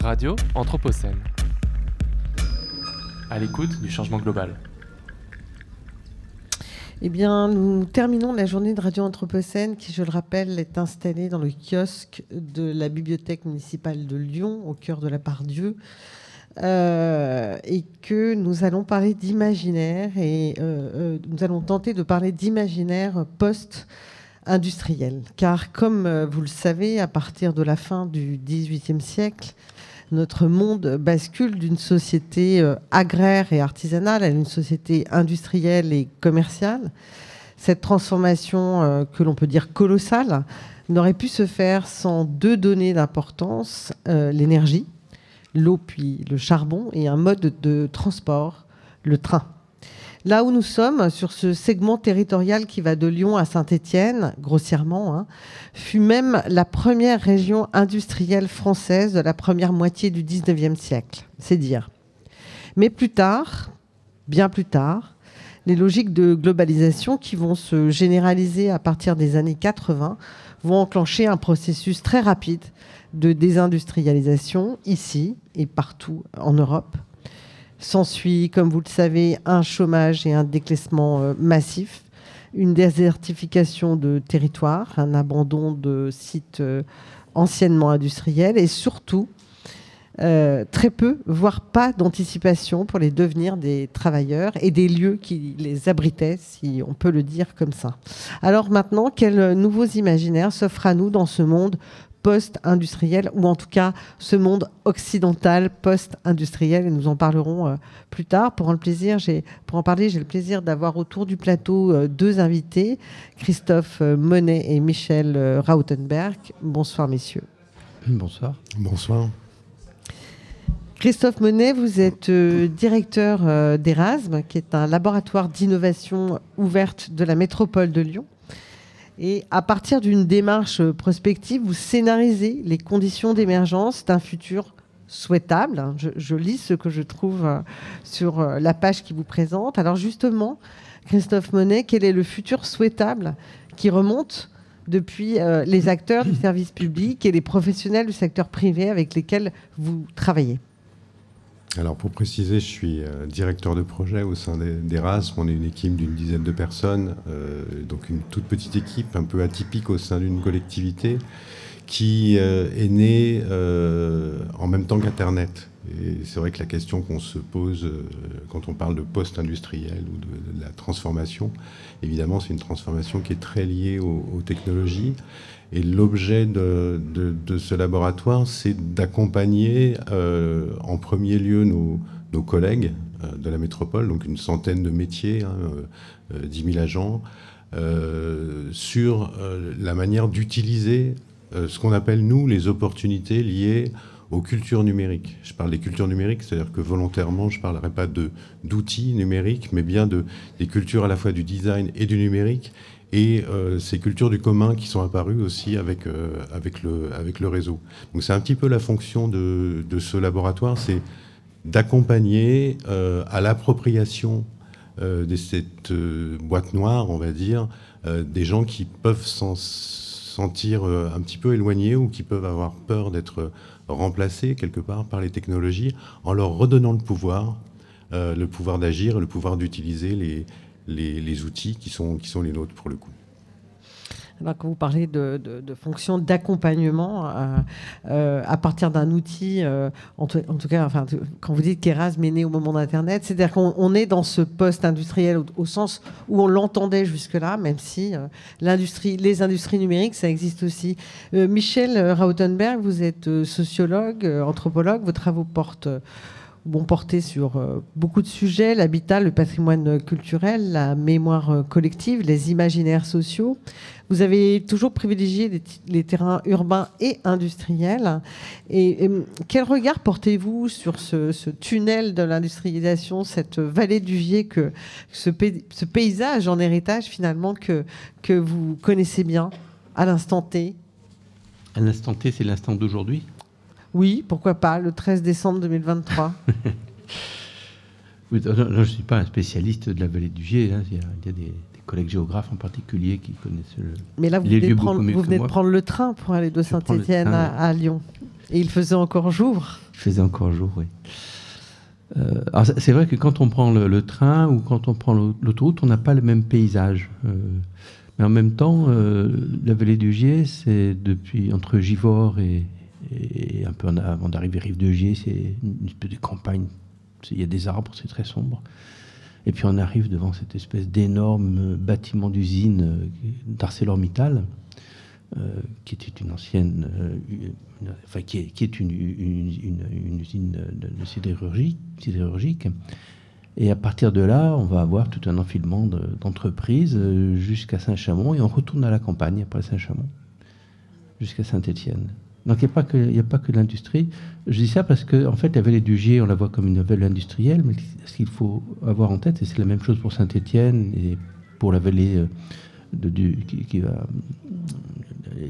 Radio Anthropocène. À l'écoute du changement global. Eh bien, nous terminons la journée de Radio Anthropocène qui, je le rappelle, est installée dans le kiosque de la bibliothèque municipale de Lyon, au cœur de la Pardieu. Euh, et que nous allons parler d'imaginaire et euh, euh, nous allons tenter de parler d'imaginaire post industriel. Car comme vous le savez, à partir de la fin du XVIIIe siècle, notre monde bascule d'une société euh, agraire et artisanale à une société industrielle et commerciale. Cette transformation, euh, que l'on peut dire colossale, n'aurait pu se faire sans deux données d'importance, euh, l'énergie, l'eau puis le charbon, et un mode de transport, le train. Là où nous sommes, sur ce segment territorial qui va de Lyon à Saint-Étienne, grossièrement, hein, fut même la première région industrielle française de la première moitié du 19e siècle, c'est dire. Mais plus tard, bien plus tard, les logiques de globalisation qui vont se généraliser à partir des années 80 vont enclencher un processus très rapide de désindustrialisation ici et partout en Europe S'ensuit, comme vous le savez, un chômage et un déclassement euh, massif, une désertification de territoires, un abandon de sites euh, anciennement industriels et surtout euh, très peu, voire pas d'anticipation pour les devenirs des travailleurs et des lieux qui les abritaient, si on peut le dire comme ça. Alors maintenant, quels nouveaux imaginaires s'offrent à nous dans ce monde post-industriel, ou en tout cas ce monde occidental post-industriel, et nous en parlerons euh, plus tard. Pour en, le plaisir, pour en parler, j'ai le plaisir d'avoir autour du plateau euh, deux invités, Christophe euh, Monet et Michel Rautenberg. Bonsoir messieurs. Bonsoir. Bonsoir. Christophe Monet, vous êtes directeur d'Erasme, qui est un laboratoire d'innovation ouverte de la métropole de Lyon. Et à partir d'une démarche prospective, vous scénarisez les conditions d'émergence d'un futur souhaitable. Je, lis ce que je trouve euh, sur euh, la page qui vous présente. Alors justement, Christophe Monet, quel est le futur souhaitable qui remonte depuis euh, les acteurs du service public et les professionnels du secteur privé avec lesquels vous travaillez? Alors pour préciser, je suis euh, directeur de projet au sein d'Erasme. On est une équipe d'une dizaine de personnes, euh, donc une toute petite équipe, un peu atypique au sein d'une collectivité qui euh, est née en même temps qu'Internet. Et c'est vrai que la question qu'on se pose quand on parle de post-industriel ou de, la transformation, évidemment, c'est une transformation qui est très liée aux technologies. Et l'objet de, ce laboratoire, c'est d'accompagner euh, en premier lieu nos, collègues euh, de la métropole, donc une centaine de métiers, hein, 10 euh, 000 agents, sur la manière d'utiliser ce qu'on appelle, nous, les opportunités liées aux cultures numériques. Je parle des cultures numériques, c'est-à-dire que volontairement, je ne parlerai pas d'outils numériques, mais bien de, des cultures à la fois du design et du numérique, et euh, ces cultures du commun qui sont apparues aussi avec, euh, avec, le, réseau. Donc c'est un petit peu la fonction de, de ce laboratoire, c'est d'accompagner euh, à l'appropriation de cette boîte noire, on va dire, des gens qui peuvent s'en sentir un petit peu éloignés ou qui peuvent avoir peur d'être remplacés quelque part par les technologies en leur redonnant le pouvoir, le pouvoir d'agir, le pouvoir d'utiliser les, les, outils qui sont, qui sont les nôtres pour le coup. Alors que vous parlez de, de, fonctions d'accompagnement euh, euh, à partir d'un outil, euh, en, tout, cas, quand vous dites qu'Erasme est né au moment d'Internet, c'est-à-dire qu'on est dans ce poste industriel au, sens où on l'entendait jusque-là, même si l'industrie, les industries numériques, ça existe aussi. Michel Rautenberg, vous êtes sociologue, anthropologue, vos travaux portent vont porter sur euh, beaucoup de sujets, l'habitat, le patrimoine culturel, la mémoire euh, collective, les imaginaires sociaux. Vous avez toujours privilégié les, terrains urbains et industriels. Et, quel regard portez-vous sur ce, tunnel de l'industrialisation, cette vallée du Vier, ce, ce, paysage en héritage finalement que, que vous connaissez bien à l'instant T? À l'instant T, c'est l'instant d'aujourd'hui oui, pourquoi pas, le 13 décembre 2023. je ne suis pas un spécialiste de la vallée du Gier. Hein. Il y a, des, collègues géographes en particulier qui connaissent le, Mais là, vous venez, de prendre, vous venez de prendre le train pour aller de Saint-Étienne à, Lyon. Et il faisait encore jour. Il faisait encore jour, oui. Euh, c'est vrai que quand on prend le, train ou quand on prend l'autoroute, on n'a pas le même paysage. Euh, mais en même temps, euh, la vallée du Gier, c'est depuis entre Givors et, un peu avant d'arriver rive de Gier, c'est une espèce de campagne. Il y a des arbres, c'est très sombre. Et puis on arrive devant cette espèce d'énorme bâtiment d'usine d'ArcelorMittal euh, qui était une ancienne, euh, enfin qui est, une, usine de, sidérurgique. Et à partir de là, on va avoir tout un enfilement d'entreprises euh, jusqu'à Saint-Chamond et on retourne à la campagne après Saint-Chamond, jusqu'à Saint-Étienne. Donc il n'y a pas que, l'industrie. Je dis ça parce que en fait, la vallée du Gier, on la voit comme une vallée industrielle, mais ce qu'il faut avoir en tête, et c'est la même chose pour Saint-Étienne et pour la vallée de, du, qui, va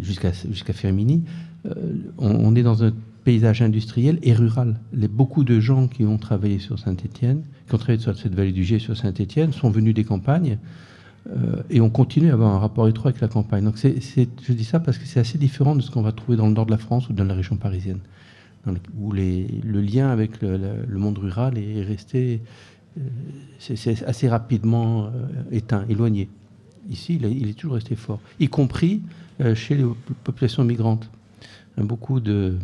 jusqu'à jusqu'à Firmini, euh, on, est dans un paysage industriel et rural. Les, beaucoup de gens qui ont travaillé sur Saint-Étienne, qui ont travaillé sur cette vallée du Gier sur Saint-Étienne, sont venus des campagnes euh, et on continue à avoir un rapport étroit avec la campagne. Donc c'est, je dis ça parce que c'est assez différent de ce qu'on va trouver dans le nord de la France ou dans la région parisienne, où le lien avec le, monde rural est resté euh, assez rapidement éteint, éloigné. Ici, il, est toujours resté fort, y compris euh, chez les populations migrantes. Euh, beaucoup de,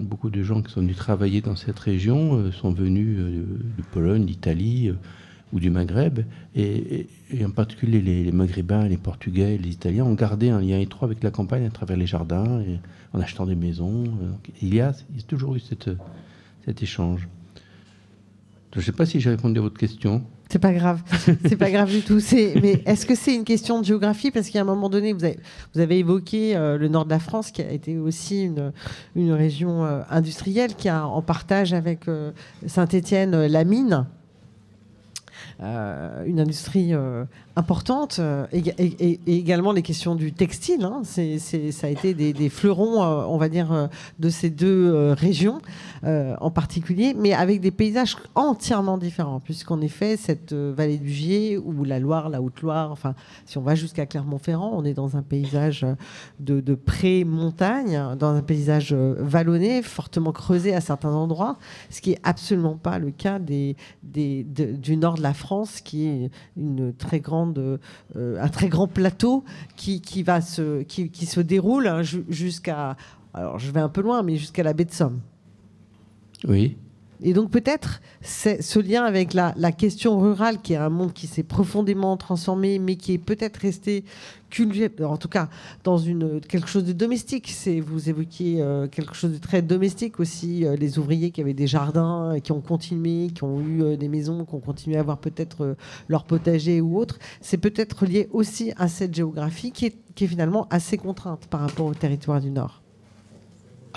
beaucoup de gens qui sont venus travailler dans cette région euh, sont venus de Pologne, d'Italie ou du Maghreb, et, en particulier les, Maghrébins, les Portugais, les Italiens ont gardé un lien étroit avec la campagne à travers les jardins, en achetant des maisons. il, y a, il y a toujours eu cet échange. Je ne sais pas si j'ai répondu à votre question. C'est pas grave, c'est pas grave du tout. Mais est-ce que c'est une question de géographie? Parce qu'à un moment donné, vous avez, évoqué euh, le nord de la France, qui a été aussi une, une région euh, industrielle, qui a en partage avec euh, Saint-Étienne la mine. Une industrie et, également les questions du textile. Hein. c'est, ça a été des, fleurons, on va dire, de ces deux régions. Euh, en particulier, mais avec des paysages entièrement différents, puisqu'en effet, cette euh, vallée du Gier ou la Loire, la Haute-Loire, enfin, si on va jusqu'à Clermont-Ferrand, on est dans un paysage de, pré-montagne, dans un paysage euh, vallonné, fortement creusé à certains endroits, ce qui est absolument pas le cas des, du nord de la France, qui est une très grande, un très grand plateau qui, va se, qui, qui se déroule hein, jusqu'à alors je vais un peu loin, mais jusqu'à la baie de Somme. Oui. Et donc peut-être ce lien avec la, question rurale, qui est un monde qui s'est profondément transformé, mais qui est peut-être resté en tout cas dans une, quelque chose de domestique. Vous évoquiez euh, quelque chose de très domestique aussi, euh, les ouvriers qui avaient des jardins, qui ont continué, qui ont eu euh, des maisons, qui ont continué à avoir peut-être leur potager ou autre. C'est peut-être lié aussi à cette géographie qui est finalement assez contrainte par rapport au territoire du Nord.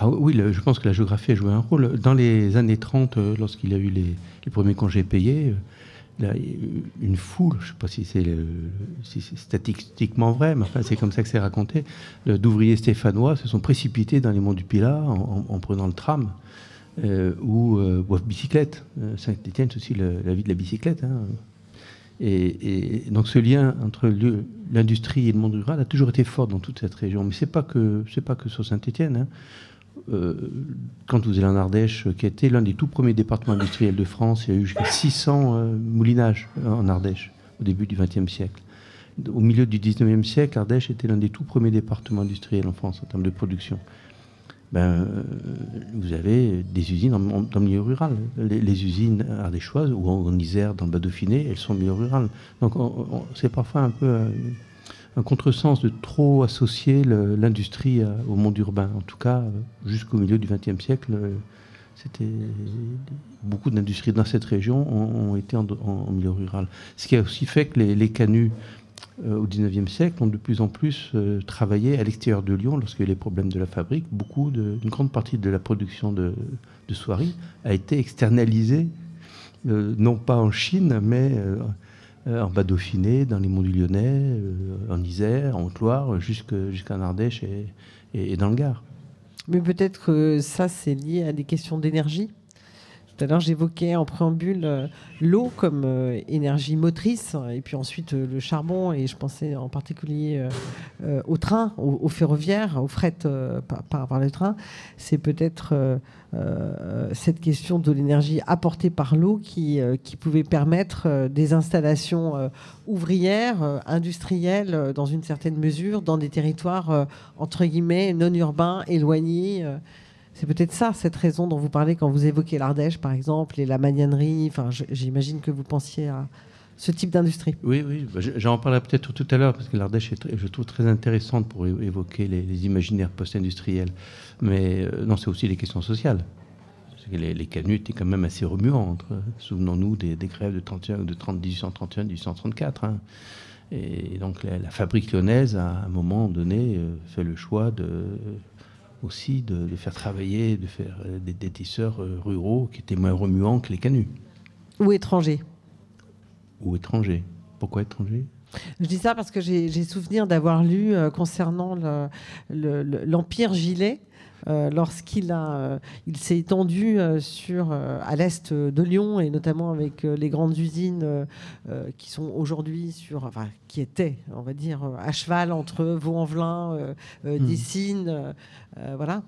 Ah oui, je pense que la géographie a joué un rôle. Dans les années 30, euh, lorsqu'il y a eu les, premiers congés payés, euh, une foule, je ne sais pas si c'est statistiquement vrai, mais c'est comme ça que c'est raconté, d'ouvriers stéphanois se sont précipités dans les monts du Pilat en, prenant le tram euh, ou, ou bicyclette. Saint-Étienne, c'est aussi la vie de la bicyclette. Hein. Et, donc ce lien entre l'industrie et le monde rural a toujours été fort dans toute cette région. Mais ce n'est pas, que, pas que sur Saint-Étienne. Hein. Euh, quand vous allez en Ardèche, qui était l'un des tout premiers départements industriels de France, il y a eu jusqu'à 600 euh, moulinages euh, en Ardèche au début du XXe siècle. Au milieu du XIXe siècle, Ardèche était l'un des tout premiers départements industriels en France en termes de production. Ben, vous avez des usines dans le milieu rural. Les, usines ardéchoises ou en, Isère, dans le Bas-Dauphiné, elles sont au milieu rural. Donc c'est parfois un peu un contresens de trop associer l'industrie au monde urbain. En tout cas, jusqu'au milieu du XXe siècle, c'était beaucoup d'industries dans cette région ont, été en, milieu rural. Ce qui a aussi fait que les, canuts euh, au XIXe siècle ont de plus en plus euh, travaillé à l'extérieur de Lyon lorsqu'il y a eu les problèmes de la fabrique. Beaucoup une grande partie de la production de, de soieries a été externalisée, euh, non pas en Chine, mais euh, en Bas-Dauphiné, dans les monts du Lyonnais, euh, en Isère, en Haute-Loire, jusqu'en Ardèche et, dans le Gard. Mais peut-être que ça, c'est lié à des questions d'énergie? Tout à l'heure, j'évoquais en préambule euh, l'eau comme euh, énergie motrice, et puis ensuite euh, le charbon, et je pensais en particulier au train, au, ferroviaire, au fret par, par, le train. C'est peut-être cette question de l'énergie apportée par l'eau qui, qui pouvait permettre des installations ouvrières, industrielles, dans une certaine mesure, dans des territoires, entre guillemets, non urbains, éloignés. C'est peut-être ça, cette raison dont vous parlez quand vous évoquez l'Ardèche, par exemple, et la magnanerie. Enfin, j'imagine que vous pensiez à ce type d'industrie. Oui, oui. Bah, j'en parlerai peut-être tout à l'heure, parce que l'Ardèche, est, je trouve très intéressante pour évoquer les, imaginaires post-industriels. Mais euh, non, c'est aussi les questions sociales. les, canuts étaient quand même assez remuants. Souvenons-nous des, grèves de, 31, de 30, 1831, 1834. Et donc la, fabrique lyonnaise, à un moment donné, euh, fait le choix de aussi de, faire travailler, de faire euh, des, tisseurs euh, ruraux qui étaient moins remuants que les canuts. Ou étrangers. Ou étrangers. Pourquoi étrangers? Je dis ça parce que j'ai souvenir d'avoir lu euh, concernant l'Empire Gilet, lorsqu'il a, il s'est étendu sur, à l'est de Lyon et notamment avec les grandes usines qui sont aujourd'hui sur, enfin, qui étaient, on va dire, à cheval entre Vaux-en-Velin, hmm. Dessines, euh, voilà,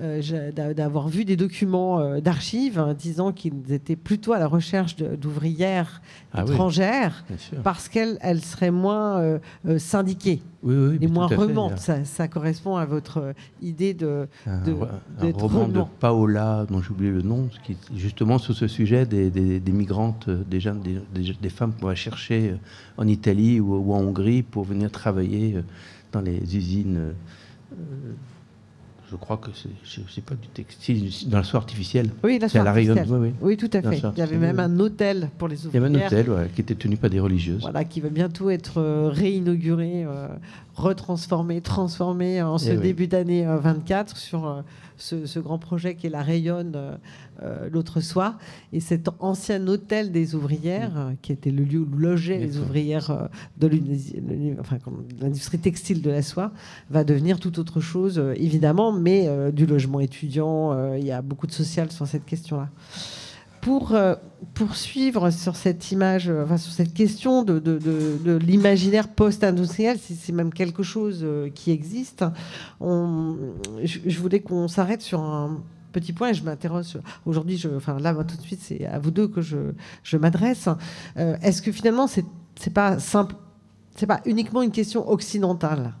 euh, d'avoir vu des documents euh, d'archives hein, disant qu'ils étaient plutôt à la recherche d'ouvrières ah étrangères parce qu'elles elles seraient moins syndiquées et moins remontes. Ça, correspond à votre idée de, de un, roman de Paola, dont j'ai oublié le nom, qui justement sur ce sujet des, des, migrantes, des, jeunes, des, femmes qu'on va chercher en Italie ou, ou, en Hongrie pour venir travailler dans les usines je crois que c'est pas du textile, dans la soie artificielle. Oui, la soie artificielle. oui, oui. tout à fait. Il y avait même un hôtel pour les ouvrières. Il y avait un hôtel qui était tenu par des religieuses. Voilà, qui va bientôt être euh, réinauguré, euh, retransformé, transformé en ce eh début d'année 24 euh, sur ce, grand projet qui est la Rayonne euh, l'autre soir. Et cet ancien hôtel des ouvrières, mm. qui était le lieu où logeaient les ouvrières euh, de l'industrie textile de la soie, va devenir tout autre chose, euh, évidemment, mais du logement étudiant, il y a beaucoup de social sur cette question-là pour poursuivre sur cette image, enfin, sur cette question de, l'imaginaire post-industriel, si c'est même quelque chose qui existe, je, voulais qu'on s'arrête sur un petit point et je m'interroge aujourd'hui, enfin là tout de suite c'est à vous deux que je, m'adresse. Euh, est-ce que finalement c'est pas simple, c'est pas uniquement une question occidentale?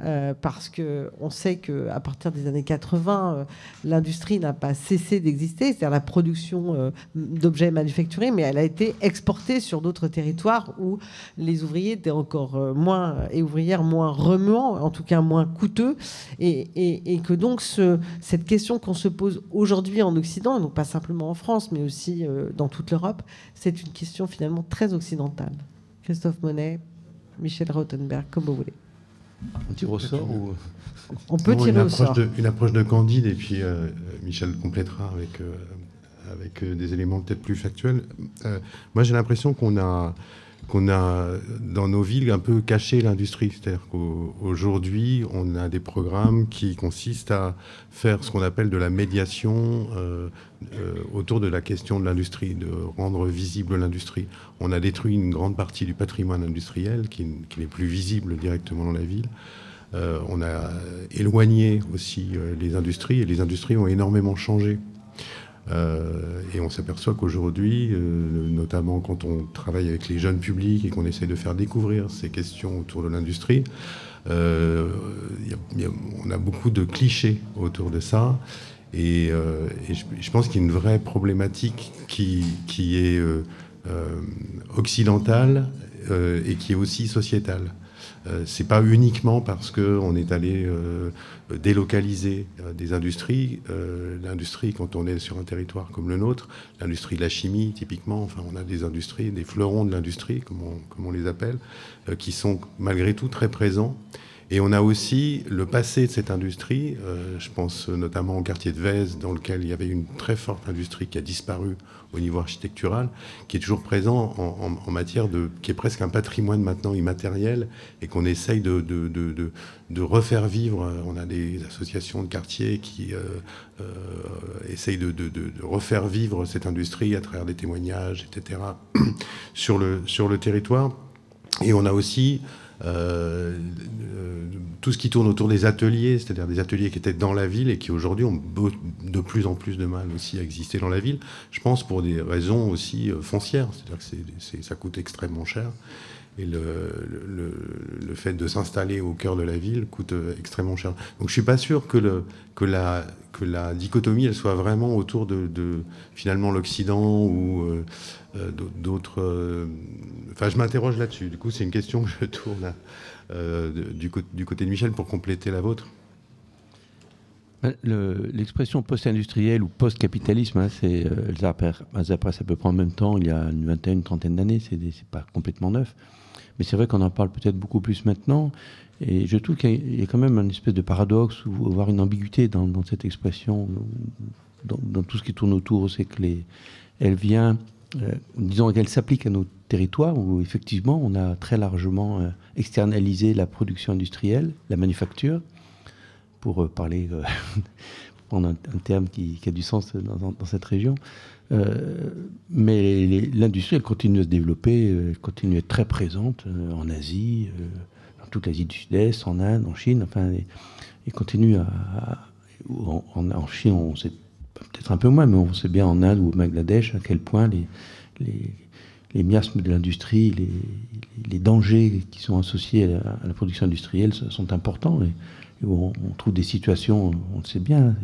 Euh, parce qu'on sait qu'à partir des années 80, euh, l'industrie n'a pas cessé d'exister, c'est-à-dire la production euh, d'objets manufacturés, mais elle a été exportée sur d'autres territoires où les ouvriers étaient encore moins, et ouvrières moins remuants, en tout cas moins coûteux, et, que donc ce, cette question qu'on se pose aujourd'hui en Occident, donc pas simplement en France, mais aussi dans toute l'Europe, c'est une question finalement très occidentale. Christophe Monet, Michel Rothenberg, comme vous voulez. On tire au sort ou... On peut tirer au sort. De, une approche de Candide, et puis euh, Michel complétera avec, euh, avec euh, des éléments peut-être plus factuels. moi, j'ai l'impression qu'on a qu'on a dans nos villes un peu caché l'industrie. C'est-à-dire qu'aujourd'hui, on a des programmes qui consistent à faire ce qu'on appelle de la médiation euh, euh, autour de la question de l'industrie, de rendre visible l'industrie. On a détruit une grande partie du patrimoine industriel qui, n'est plus visible directement dans la ville. Euh, on a éloigné aussi les industries et les industries ont énormément changé. Euh, et on s'aperçoit qu'aujourd'hui, euh, notamment quand on travaille avec les jeunes publics et qu'on essaie de faire découvrir ces questions autour de l'industrie, euh, on a beaucoup de clichés autour de ça. Et, je, pense qu'il y a une vraie problématique qui, qui est occidentale et qui est aussi sociétale. Euh, c'est pas uniquement parce qu'on est allé euh, délocaliser euh, des industries. L'industrie, quand on est sur un territoire comme le nôtre, l'industrie de la chimie, typiquement, enfin, on a des industries, des fleurons de l'industrie, comme on, comme on, les appelle, qui sont malgré tout très présents Et on a aussi le passé de cette industrie. Euh, je pense notamment au quartier de Vèze, dans lequel il y avait une très forte industrie qui a disparu au niveau architectural, qui est toujours présent en, matière de, qui est presque un patrimoine maintenant immatériel et qu'on essaye de, refaire vivre. On a des associations de quartiers qui euh, euh, essayent de, refaire vivre cette industrie à travers des témoignages, etc., sur le, sur le territoire. Et on a aussi euh, tout ce qui tourne autour des ateliers, c'est-à-dire des ateliers qui étaient dans la ville et qui aujourd'hui ont de plus en plus de mal aussi à exister dans la ville. Je pense pour des raisons aussi euh, foncières, c'est-à-dire que ça coûte extrêmement cher. Et le, le, fait de s'installer au cœur de la ville coûte euh, extrêmement cher. Donc je suis pas sûr que, le, que, la, que la dichotomie elle soit vraiment autour de, finalement l'Occident ou euh, d'autres. Euh, enfin, je m'interroge là-dessus. Du coup, c'est une question que je tourne du, du, côté de Michel pour compléter la vôtre. Ben, l'expression post-industriel ou post-capitalisme, hein, c'est, ça, apparaît à peu près en même temps, il y a une vingtaine, une trentaine d'années, c'est, pas complètement neuf. Mais c'est vrai qu'on en parle peut-être beaucoup plus maintenant. Et je trouve qu'il y a quand même un espèce de paradoxe, voire une ambiguïté dans, cette expression, dans, tout ce qui tourne autour. C'est que elle vient, euh, disons qu'elle s'applique à nos territoires où effectivement on a très largement euh, externalisé la production industrielle, la manufacture, pour euh, parler, prendre un, terme qui, a du sens dans cette région. Mais l'industrie, elle continue à se développer, elle continue à être très présente en Asie, dans toute l'Asie du Sud-Est, en Inde, en Chine, enfin, elle continue à. en, Chine, on sait peut-être un peu moins, mais on sait bien en Inde ou au Bangladesh à quel point les, les, les miasmes de l'industrie, les, les, dangers qui sont associés à la, production industrielle sont importants. Et, on, trouve des situations, on le sait bien,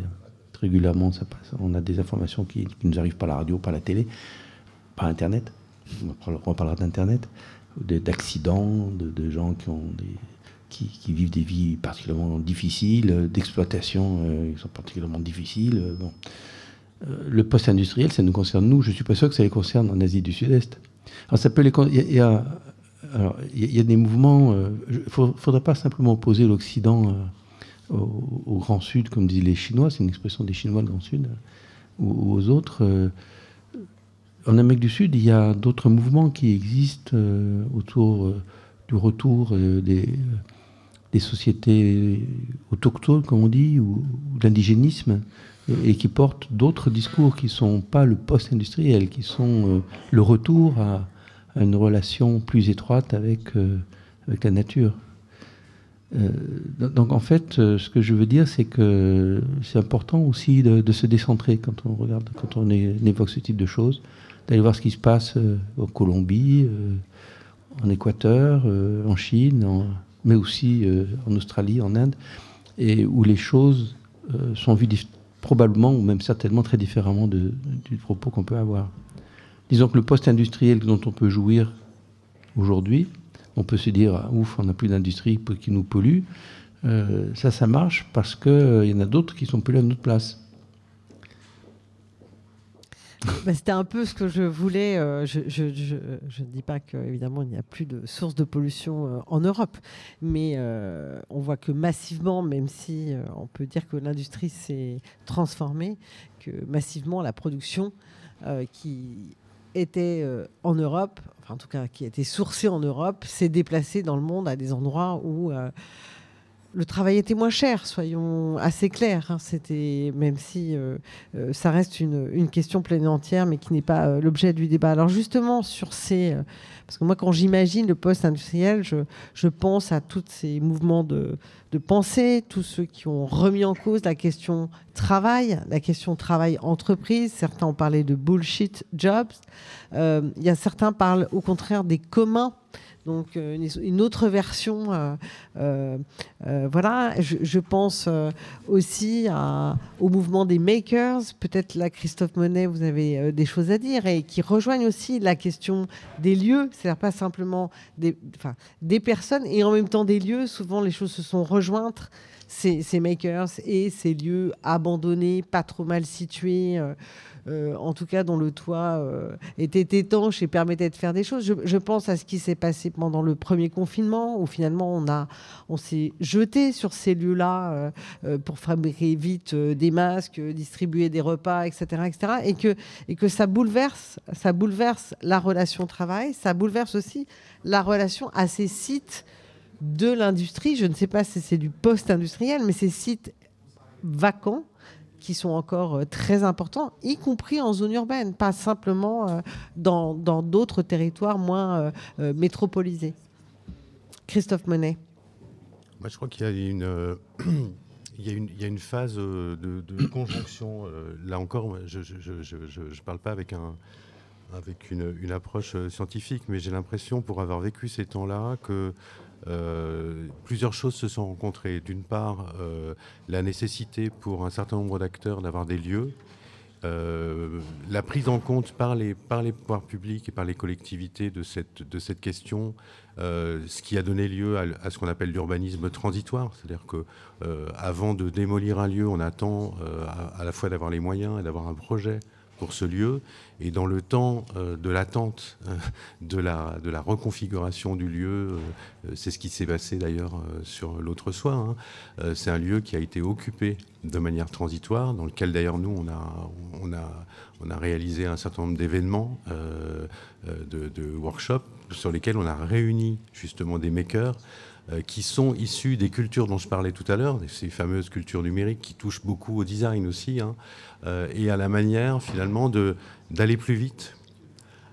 régulièrement, ça passe. On a des informations qui, nous arrivent par la radio, par la télé, par Internet. On parlera d'Internet, d'accidents, de, gens qui, ont des, qui, vivent des vies particulièrement difficiles, d'exploitation euh, qui sont particulièrement difficiles. Euh, bon. Euh, le post-industriel, ça nous concerne nous. Je ne suis pas sûr que ça les concerne en Asie du Sud-Est. Alors, ça peut les. Il y a, il y a des mouvements. Il ne faudrait pas simplement opposer l'Occident au, Grand Sud, comme disent les Chinois, c'est une expression des Chinois, le Grand Sud, ou, aux autres. Euh, en Amérique du Sud, il y a d'autres mouvements qui existent euh, autour euh, du retour des, des, sociétés autochtones, comme on dit, ou, l'indigénisme, et, qui portent d'autres discours qui ne sont pas le post-industriel, qui sont le retour à, une relation plus étroite avec, avec la nature. Euh, donc en fait, euh, ce que je veux dire, c'est que c'est important aussi de, se décentrer quand on regarde, quand on, évoque ce type de choses, d'aller voir ce qui se passe euh, en Colombie, en Équateur, en Chine, mais aussi en Australie, en Inde, et où les choses sont vues probablement ou même certainement très différemment du propos qu'on peut avoir. Disons que le post-industriel dont on peut jouir aujourd'hui, on peut se dire, ah, ouf, on n'a plus d'industrie qui nous pollue. Euh, ça, ça marche parce qu'il euh, y en a d'autres qui sont plus à notre place. Bah, c'était un peu ce que je voulais. Euh, je, ne dis pas qu'évidemment il n'y a plus de sources de pollution en Europe, mais on voit que massivement, même si on peut dire que l'industrie s'est transformée, que massivement la production qui était euh, en Europe, enfin en tout cas qui était sourcé en Europe, s'est déplacé dans le monde à des endroits où euh, le travail était moins cher, soyons assez clairs. Hein. C'était même si euh, ça reste une, question pleine entière, mais qui n'est pas l'objet du débat. Alors justement sur ces parce que moi, quand j'imagine le post-industriel, je, je, pense à tous ces mouvements de, pensée, tous ceux qui ont remis en cause la question travail, la question travail-entreprise. Certains ont parlé de bullshit jobs. Euh, il y a certains parlent au contraire des communs donc euh, une, autre version. Euh, voilà, je, pense aussi au mouvement des makers. Peut-être là, Christophe Monet, vous avez des choses à dire et qui rejoignent aussi la question des lieux, c'est-à-dire pas simplement des, personnes et en même temps des lieux. Souvent, les choses se sont rejointes ces, ces makers et ces lieux abandonnés, pas trop mal situés. euh, euh, en tout cas dont le toit euh, était étanche et permettait de faire des choses. Je, pense à ce qui s'est passé pendant le premier confinement, où finalement on, on s'est jeté sur ces lieux-là euh, pour fabriquer vite des masques, distribuer des repas, etc., etc. Et que, et que ça bouleverse, ça bouleverse la relation travail, ça bouleverse aussi la relation à ces sites de l'industrie. Je ne sais pas si c'est du post-industriel, mais ces sites vacants qui sont encore euh, très importants, y compris en zone urbaine, pas simplement euh, dans dans d'autres territoires moins euh, métropolisés. Christophe Monet. Moi, je crois qu'il y a une, il y a une, il y a une phase de, de conjonction. là encore, je ne parle pas avec, un, avec une, une approche scientifique, mais j'ai l'impression, pour avoir vécu ces temps-là, que euh, plusieurs choses se sont rencontrées. D'une part, euh, la nécessité pour un certain nombre d'acteurs d'avoir des lieux. Euh, la prise en compte par les, par les pouvoirs publics et par les collectivités de cette, de cette question, ce qui a donné lieu à, ce qu'on appelle l'urbanisme transitoire, c'est-à-dire que avant de démolir un lieu, on attend à la fois d'avoir les moyens et d'avoir un projet pour ce lieu, et dans le temps euh, de l'attente euh, de, la, de la reconfiguration du lieu, euh, c'est ce qui s'est passé d'ailleurs sur l'autre soir, hein, c'est un lieu qui a été occupé de manière transitoire, dans lequel d'ailleurs nous on a, on a, on a réalisé un certain nombre d'événements, de, de workshops sur lesquels on a réuni justement des makers qui sont issus des cultures dont je parlais tout à l'heure, ces fameuses cultures numériques qui touchent beaucoup au design aussi, hein, euh, et à la manière finalement d'aller plus vite,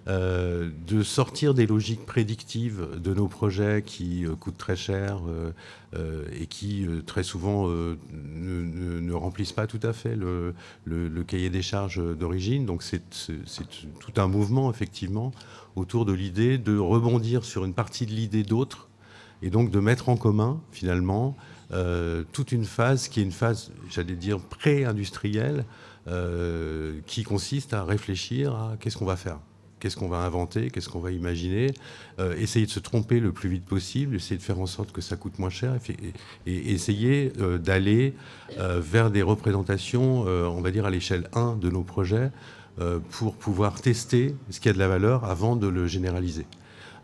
euh, de sortir des logiques prédictives de nos projets qui euh, coûtent très cher euh, euh, et qui euh, très souvent euh, ne, remplissent pas tout à fait le, le- cahier des charges d'origine. Donc c'est tout un mouvement effectivement autour de l'idée de rebondir sur une partie de l'idée d'autres et donc de mettre en commun finalement euh, toute une phase qui est une phase, j'allais dire, pré-industrielle, euh, qui consiste à réfléchir à qu'est-ce qu'on va faire, qu'est-ce qu'on va inventer, qu'est-ce qu'on va imaginer, euh, essayer de se tromper le plus vite possible, essayer de faire en sorte que ça coûte moins cher, et, et- essayer d'aller vers des représentations, on va dire à l'échelle 1 de nos projets, pour pouvoir tester ce qui a de la valeur avant de le généraliser.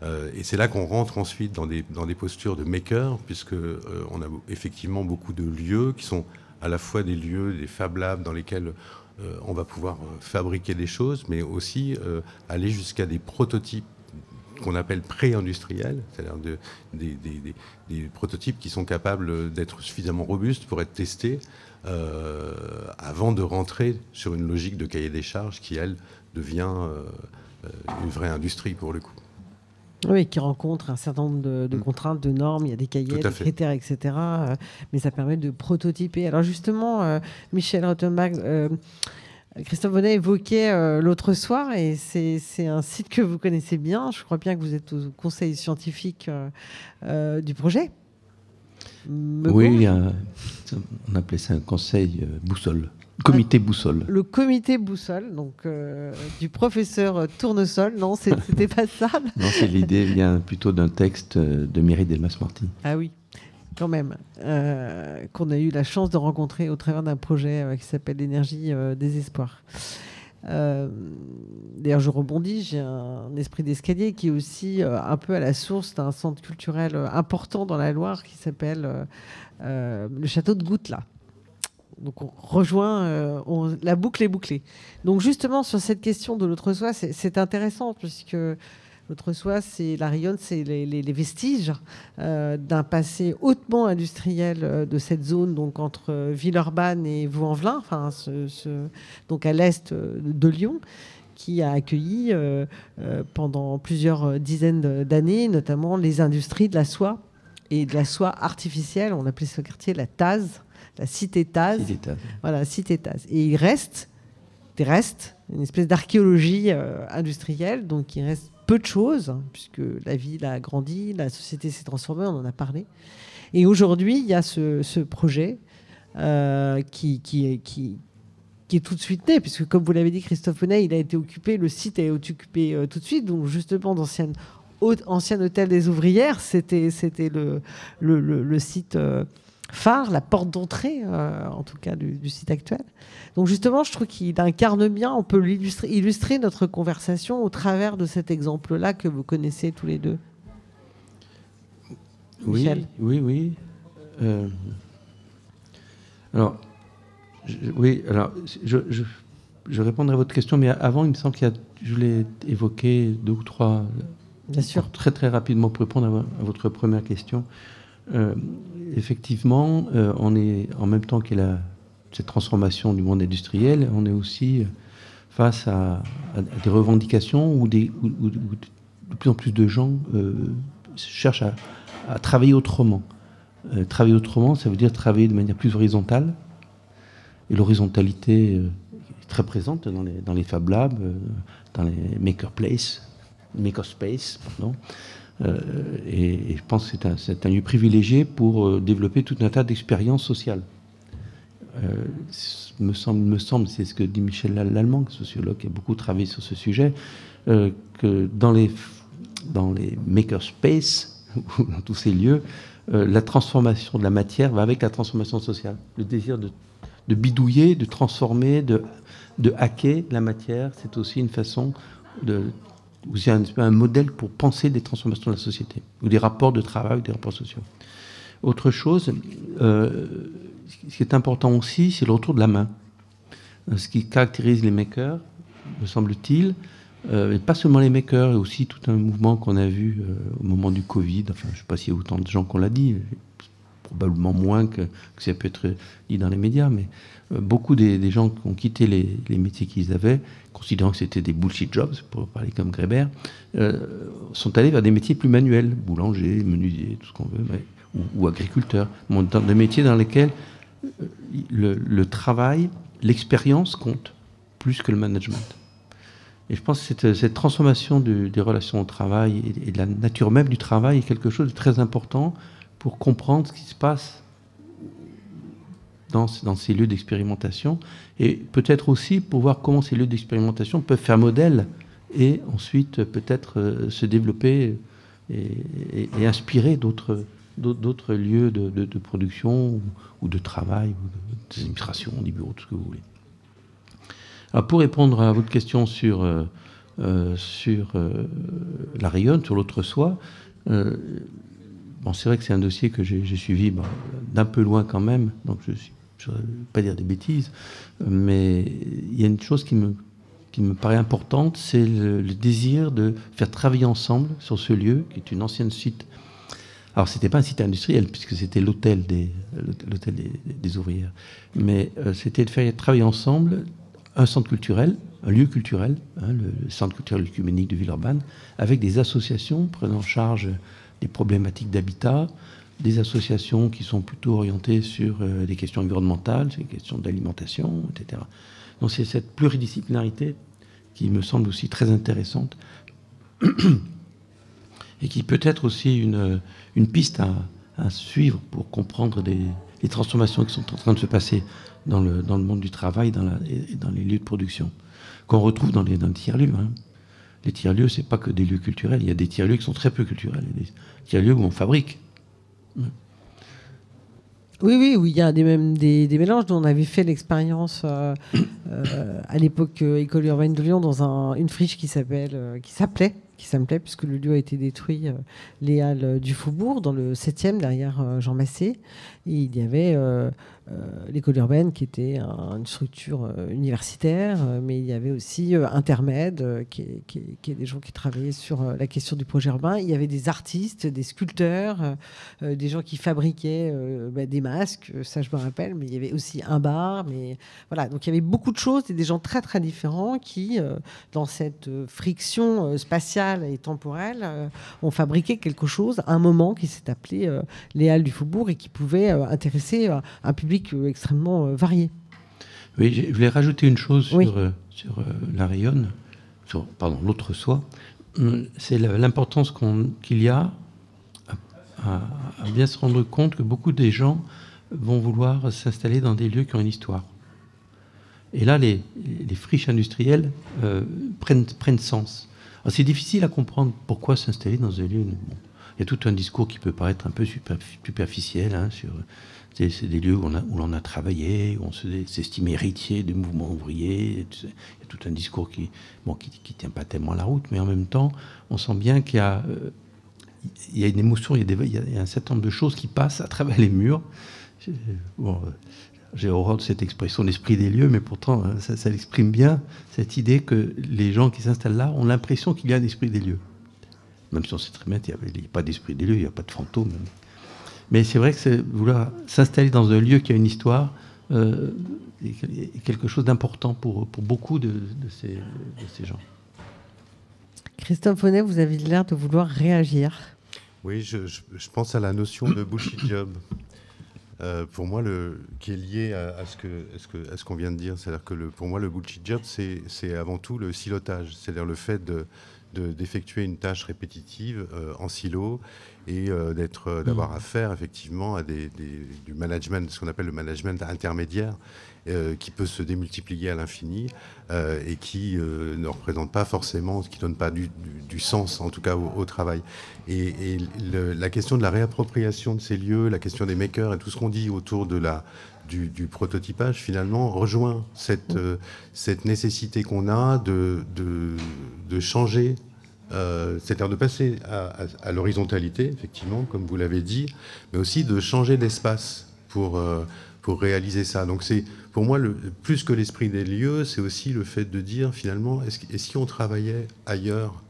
Euh, et c'est là qu'on rentre ensuite dans des, dans des postures de maker, puisque euh, on a effectivement beaucoup de lieux qui sont à la fois des lieux, des Fab Labs dans lesquels euh, on va pouvoir fabriquer des choses, mais aussi aller jusqu'à des prototypes qu'on appelle pré-industriels, c'est-à-dire de- des, prototypes qui sont capables d'être suffisamment robustes pour être testés avant de rentrer sur une logique de cahier des charges qui, elle, devient une vraie industrie pour le coup. Oui, qui rencontre un certain nombre de, de Mm. contraintes, de normes, il y a des cahiers, des fait. critères, etc. euh, mais ça permet de prototyper. Alors justement, euh, Michel Rottenbach, euh, Christophe Bonnet évoquait l'autre soir, et c'est un site que vous connaissez bien. Je crois bien que vous êtes au conseil scientifique du projet. Me Oui, on appelait ça un conseil boussole, comité boussole. Le comité boussole, donc euh, du professeur Tournesol. Non, c'était pas ça. Non, c'est l'idée vient plutôt d'un texte euh, de Mireille Delmas-Marty. Ah oui, quand même. Euh, Qu'on a eu la chance de rencontrer au travers d'un projet euh, qui s'appelle l'énergie des espoirs. D'ailleurs, je rebondis, j'ai un esprit d'escalier qui est aussi un peu à la source d'un centre culturel important dans la Loire qui s'appelle le château de Goutelas. Donc on rejoint, euh, la boucle est bouclée. Donc justement sur cette question de l'autre soi, c'est- intéressant puisque l'autre soi, c'est la rayonne, c'est les, vestiges euh, d'un passé hautement industriel euh, de cette zone, donc entre Villeurbanne et Vaux-en-Velin, enfin, donc à l'est de Lyon, qui a accueilli pendant plusieurs dizaines d'années, notamment les industries de la soie et de la soie artificielle. On appelait ce quartier la Taz, la cité Taz. Étages. Voilà, cité Taz. Et il reste des restes, une espèce d'archéologie euh, industrielle, donc il reste peu de choses, hein, puisque la ville a grandi, la société s'est transformée, on en a parlé. Et aujourd'hui, il y a ce, ce projet euh, qui, qui, est, qui, qui est tout de suite né, puisque comme vous l'avez dit, Christophe Honnet, il a été occupé, le site a été occupé euh, tout de suite, donc justement d'anciennes ancien hôtel des ouvrières, c'était le, le, le- le site euh, phare, la porte d'entrée, en tout cas du, site actuel. Donc justement, je trouve qu'il incarne bien, on peut illustrer, illustrer notre conversation au travers de cet exemple-là que vous connaissez tous les deux. Oui, oui, oui. alors, oui, alors, je, je, répondrai à votre question, mais avant, il me semble qu'il y a, je voulais évoquer deux ou trois. Bien sûr. Très, très rapidement pour répondre à, votre première question. Euh, effectivement, euh, on est, en même temps qu'il y a cette transformation du monde industriel, on est aussi face à, des revendications où, de plus en plus de gens euh, cherchent à, travailler autrement. travailler autrement, ça veut dire travailler de manière plus horizontale, et l'horizontalité euh, est très présente dans les, dans les Fab Labs, euh, dans les Makerplace, Makerspace, pardon. Euh, et, je pense que c'est un, lieu privilégié pour développer tout un tas d'expériences sociales. semble, me semble c'est ce que dit Michel Lallemand, sociologue qui a beaucoup travaillé sur ce sujet, que dans les, dans les makerspace, dans tous ces lieux, la transformation de la matière va avec la transformation sociale. Le désir de bidouiller, de transformer, de hacker la matière. C'est aussi une façon de. C'est un, modèle pour penser des transformations de la société, ou des rapports de travail, des rapports sociaux. Autre chose, euh, ce qui est important aussi, c'est le retour de la main. Euh, ce qui caractérise les makers, me semble-t-il, euh, et pas seulement les makers, et aussi tout un mouvement qu'on a vu au moment du Covid. Enfin, je ne sais pas s'il y a autant de gens qu'on l'a dit, probablement moins que, ça peut être dit dans les médias, mais beaucoup des, gens qui ont quitté les, métiers qu'ils avaient, considérant que c'était des bullshit jobs, pour parler comme Grébert, euh, sont allés vers des métiers plus manuels, boulanger, menuisier, tout ce qu'on veut, ou, ou, agriculteur, dans des métiers dans lesquels euh, le, travail, l'expérience compte plus que le management. Et je pense que cette, cette transformation des relations au travail et, et, de la nature même du travail est quelque chose de très important pour comprendre ce qui se passe dans, dans ces lieux d'expérimentation et peut-être aussi pour voir comment ces lieux d'expérimentation peuvent faire modèle et ensuite peut-être euh, se développer et, inspirer d'autres d'autres lieux de, production ou, de travail, ou d'administration, des bureaux, tout ce que vous voulez. Pour répondre à votre question sur, euh, euh, sur la rayonne, sur l'autre soi, c'est vrai que c'est un dossier que j'ai suivi d'un peu loin quand même, donc je ne vais pas dire des bêtises, mais il y a une chose qui me, qui me paraît importante, c'est le, désir de faire travailler ensemble sur ce lieu, qui est une ancienne site. Alors, ce n'était pas un site industriel, puisque c'était l'hôtel des, des, ouvrières, mais euh, c'était de faire travailler ensemble un centre culturel, un lieu culturel, hein, le, centre culturel œcuménique de Villeurbanne, avec des associations prenant en charge des problématiques d'habitat, des associations qui sont plutôt orientées sur euh, des questions environnementales, des questions d'alimentation, etc. Donc c'est cette pluridisciplinarité qui me semble aussi très intéressante et qui peut être aussi une, une piste à, suivre pour comprendre des, les transformations qui sont en train de se passer dans le, dans le monde du travail dans la, et dans les lieux de production, qu'on retrouve dans les, dans les tiers-lieux. Hein les tiers-lieux, c'est pas que des lieux culturels. Il y a des tiers-lieux qui sont très peu culturels. Il y a des tiers-lieux où on fabrique. Oui, oui, où il y a des, même des, mélanges. dont on avait fait l'expérience euh, euh, à l'époque euh, École urbaine de Lyon dans une friche qui qui s'appelait qui s'appelait, puisque le lieu a été détruit, les Halles du Faubourg, dans le 7e, derrière Jean Massé. Et il y avait euh, l'école urbaine qui était une structure euh, universitaire, euh, mais il y avait aussi Intermède, qui est, des gens qui travaillaient sur la question du projet urbain. Il y avait des artistes, des sculpteurs, des gens qui fabriquaient bah, des masques, ça je me rappelle, mais il y avait aussi un bar. Mais voilà, donc il y avait beaucoup de choses des gens très très différents qui, dans cette friction spatiale et temporelle, ont fabriqué quelque chose, un moment qui s'est appelé les Halles du Faubourg et qui pouvait intéresser un public euh, extrêmement euh, varié. Oui, je voulais rajouter une chose sur, euh, sur la rayonne, sur pardon, l'autre soi. Hum, c'est l'importance qu'il y a à, bien se rendre compte que beaucoup des gens vont vouloir s'installer dans des lieux qui ont une histoire. Et là, les, les friches industrielles prennent, prennent sens. C'est difficile à comprendre pourquoi s'installer dans un lieu. il y a tout un discours qui peut paraître un peu superficiel hein, sur c'est des lieux où l'on a, travaillé, où on s'estime héritier des mouvements ouvriers. Il y a tout un discours qui ne qui, tient pas tellement la route, mais en même temps, on sent bien qu'il y a, euh, y a une émotion, il y a, a un certain nombre de choses qui passent à travers les murs. Bon, j'ai horreur de cette expression l'esprit des lieux, mais pourtant, hein, ça, ça, exprime bien cette idée que les gens qui s'installent là ont l'impression qu'il y a un esprit des lieux. Même si on sait très bien qu'il n'y a, pas d'esprit des lieux, il n'y a pas de fantômes. Mais c'est vrai que vouloir s'installer dans un lieu qui a une histoire euh, est quelque chose d'important pour, pour beaucoup de, ces, de, ces, gens. Christophe Honnet, vous avez l'air de vouloir réagir. Oui, je, je, pense à la notion de bullshit job. Euh, pour moi, le, qui est lié à, ce que, ce qu'on vient de dire. C'est-à-dire que le, pour moi, le bullshit job, c'est avant tout le silotage. C'est-à-dire le fait de, d'effectuer une tâche répétitive euh, en silo et euh, d'être, euh, d'avoir mm. affaire effectivement à des, du management, ce qu'on appelle le management intermédiaire, qui peut se démultiplier à l'infini et qui ne représente pas forcément, qui donne pas du, sens, en tout cas au, travail. Et, la question de la réappropriation de ces lieux, la question des makers et tout ce qu'on dit autour de la du, prototypage, finalement, rejoint cette, euh, cette nécessité qu'on a de, de, changer, euh, c'est-à-dire de passer à, l'horizontalité, effectivement, comme vous l'avez dit, mais aussi de changer d'espace pour, euh, pour réaliser ça. Donc c'est, pour moi, le, plus que l'esprit des lieux, c'est aussi le fait de dire, finalement, est-ce, et si on travaillait ailleurs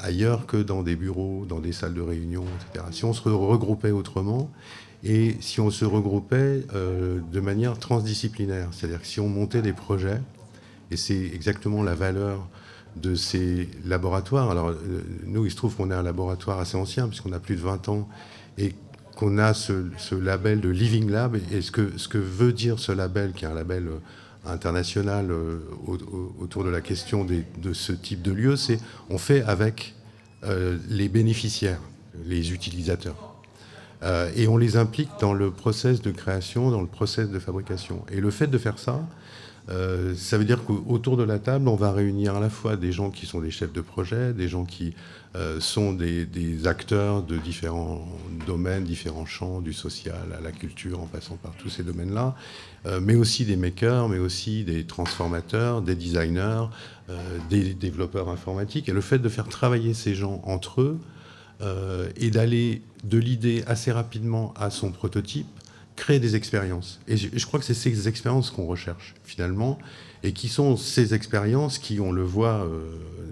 ailleurs que dans des bureaux, dans des salles de réunion, etc. Si on se regroupait autrement, et si on se regroupait euh, de manière transdisciplinaire, c'est-à-dire si on montait des projets, et c'est exactement la valeur de ces laboratoires. Alors euh, nous, il se trouve qu'on est un laboratoire assez ancien, puisqu'on a plus de 20 ans, et qu'on a ce, label de Living Lab. Et ce que, ce que veut dire ce label, qui est un label euh, international autour de la question de ce type de lieu, c'est on fait avec les bénéficiaires, les utilisateurs. Euh, et on les implique dans le process de création, dans le process de fabrication. Et le fait de faire ça, euh, ça veut dire qu'autour de la table, on va réunir à la fois des gens qui sont des chefs de projet, des gens qui euh, sont des, acteurs de différents domaines, différents champs, du social à la culture, en passant par tous ces domaines-là, mais aussi des makers, mais aussi des transformateurs, des designers, des développeurs informatiques. Et le fait de faire travailler ces gens entre eux, euh, et d'aller de l'idée assez rapidement à son prototype, créer des expériences. Et je, crois que c'est ces expériences qu'on recherche finalement, et qui sont ces expériences qui, on le voit, euh,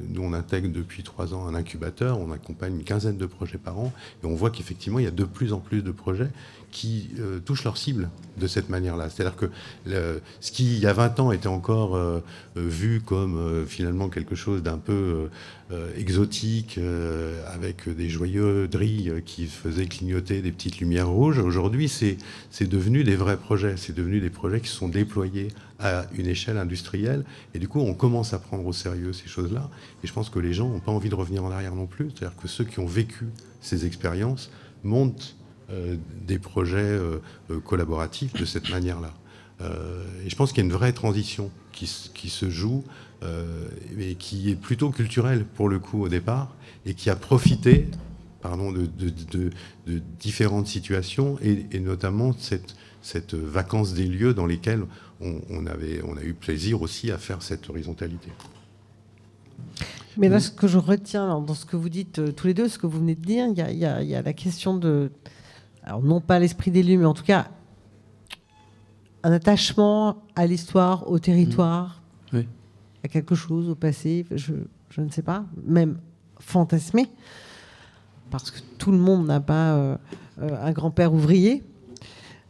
nous on intègre depuis trois ans un incubateur, on accompagne une quinzaine de projets par an, et on voit qu'effectivement il y a de plus en plus de projets qui euh, touchent leur cible de cette manière-là. C'est-à-dire que ce qui, il y a 20 ans, était encore euh, euh, vu comme finalement quelque chose d'un peu exotique, avec des joyeux drilles qui faisaient clignoter des petites lumières rouges, aujourd'hui, c'est devenu des vrais projets. C'est devenu des projets qui sont déployés à une échelle industrielle. Et du coup, on commence à prendre au sérieux ces choses-là. Et je pense que les gens n'ont pas envie de revenir en arrière non plus. C'est-à-dire que ceux qui ont vécu ces expériences montent des projets euh, euh, collaboratifs de cette manière-là. et je pense qu'il y a une vraie transition qui, se joue, et qui est plutôt culturelle pour le coup au départ, et qui a profité pardon, de, différentes situations, et, notamment cette, cette vacance des lieux dans lesquels on, avait, on a eu plaisir aussi à faire cette horizontalité. Mais là, ce que je retiens dans ce que vous dites tous les deux, ce que vous venez de dire, il y a la question de alors non pas l'esprit d'élu, mais en tout cas un attachement à l'histoire, au territoire, mmh. à quelque chose, au passé, je, ne sais pas, même fantasmé, parce que tout le monde n'a pas euh, euh, un grand-père ouvrier.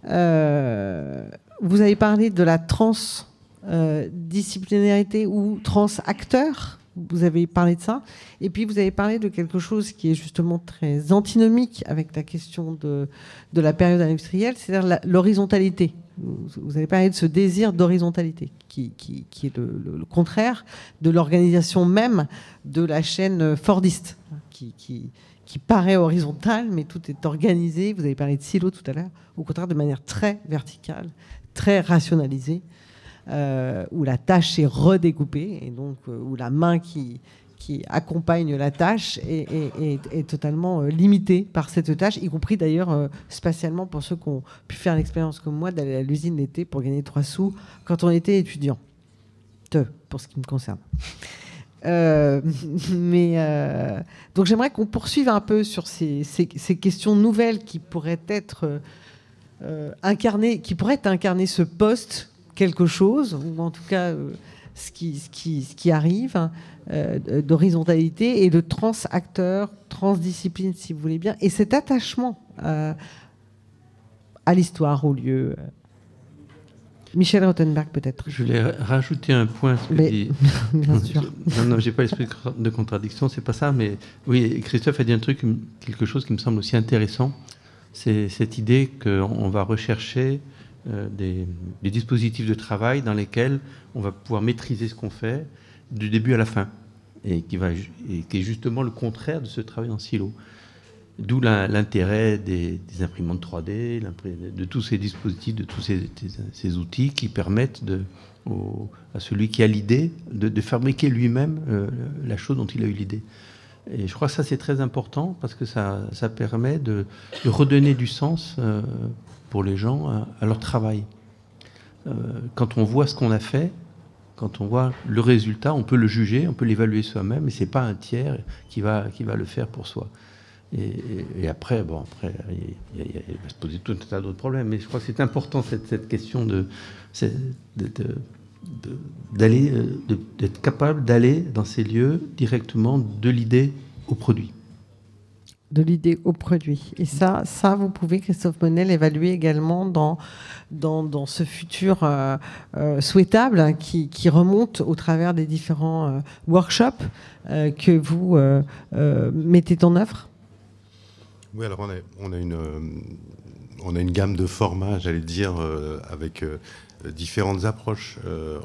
Euh, vous avez parlé de la transdisciplinarité ou trans-acteur vous avez parlé de ça. Et puis, vous avez parlé de quelque chose qui est justement très antinomique avec la question de, de la période industrielle, c'est-à-dire l'horizontalité. Vous avez parlé de ce désir d'horizontalité, qui, qui, qui, est le, contraire de l'organisation même de la chaîne Fordiste, qui, qui, qui paraît horizontale, mais tout est organisé. Vous avez parlé de silo tout à l'heure, au contraire, de manière très verticale, très rationalisée. Euh, où la tâche est redécoupée et donc euh, où la main qui, accompagne la tâche est, totalement limité par cette tâche, y compris d'ailleurs spatialement pour ceux qui ont pu faire l'expérience comme moi d'aller à l'usine l'été pour gagner trois sous quand on était étudiant. Pour ce qui me concerne. Euh, mais euh, donc j'aimerais qu'on poursuive un peu sur ces, questions nouvelles qui pourraient être euh, incarnées, qui pourraient incarner ce poste quelque chose, ou en tout cas ce, qui, ce, qui, ce qui arrive, hein, d'horizontalité et de trans-acteur, transdiscipline, si vous voulez bien, et cet attachement à l'histoire, au lieu, Michel Rottenberg, peut-être. Je voulais rajouter un point. Ce que dit... Bien sûr. non, non, j'ai pas l'esprit de contradiction, c'est pas ça. Mais oui, Christophe a dit un truc, quelque chose qui me semble aussi intéressant. C'est cette idée qu'on va rechercher euh, des, dispositifs de travail dans lesquels on va pouvoir maîtriser ce qu'on fait du début à la fin. Et qui, va, et qui est justement le contraire de ce travail en silo. D'où l'intérêt des, imprimantes 3D, de tous ces dispositifs, de tous ces, outils qui permettent de, à celui qui a l'idée de, fabriquer lui-même euh, la chose dont il a eu l'idée. Et je crois que ça c'est très important parce que ça, permet de, redonner du sens euh, pour les gens à, leur travail. Euh, quand on voit ce qu'on a fait, quand on voit le résultat, on peut le juger, on peut l'évaluer soi-même, et c'est pas un tiers qui va, qui va le faire pour soi. Et, après, bon, après, il, va se poser tout un tas d'autres problèmes. Mais je crois que c'est important cette, cette, question de, d'aller, euh, d'être capable d'aller dans ces lieux directement de l'idée au produit. De l'idée au produit. Et ça, ça, vous pouvez, Christophe Monnet, l'évaluer également dans, ce futur euh, euh, souhaitable hein, qui, remonte au travers des différents workshops que vous mettez en œuvre oui, alors on a, une, euh, gamme de formats, j'allais dire, euh, avec euh, différentes approches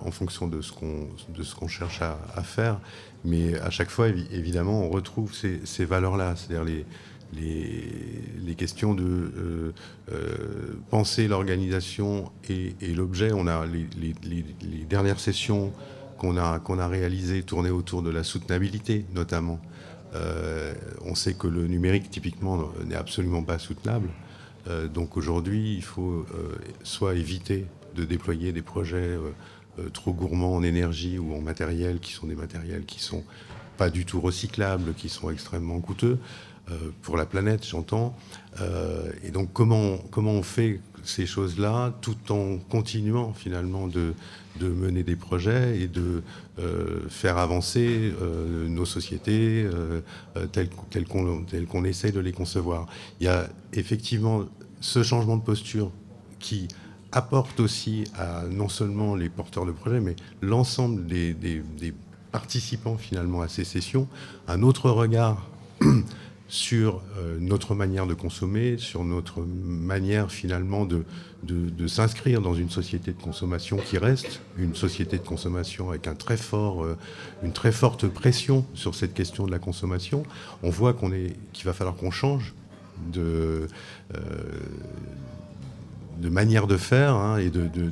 en fonction de ce qu'on cherche à, faire. Mais à chaque fois, évidemment, on retrouve ces, valeurs-là, c'est-à-dire les, questions de penser l'organisation et, et l'objet. On a les, dernières sessions qu'on a, réalisées tournées autour de la soutenabilité, notamment. Euh, on sait que le numérique, typiquement, n'est absolument pas soutenable. Euh, donc aujourd'hui, il faut euh, soit éviter de déployer des projets trop gourmands en énergie ou en matériel, qui sont des matériels qui sont pas du tout recyclables, qui sont extrêmement coûteux pour la planète, j'entends. et donc comment, comment on fait ces choses-là tout en continuant finalement de, de mener des projets et de euh, faire avancer euh, nos sociétés euh, telles, qu'on qu'on essaye de les concevoir. Il y a effectivement ce changement de posture qui apporte aussi à non seulement les porteurs de projets, mais l'ensemble des, participants finalement à ces sessions, un autre regard sur euh, notre manière de consommer, sur notre manière finalement de, de, s'inscrire dans une société de consommation qui reste une société de consommation avec un très fort, euh, une très forte pression sur cette question de la consommation. On voit qu'on est, qu'il va falloir qu'on change de, euh, de manière de faire hein, et de, de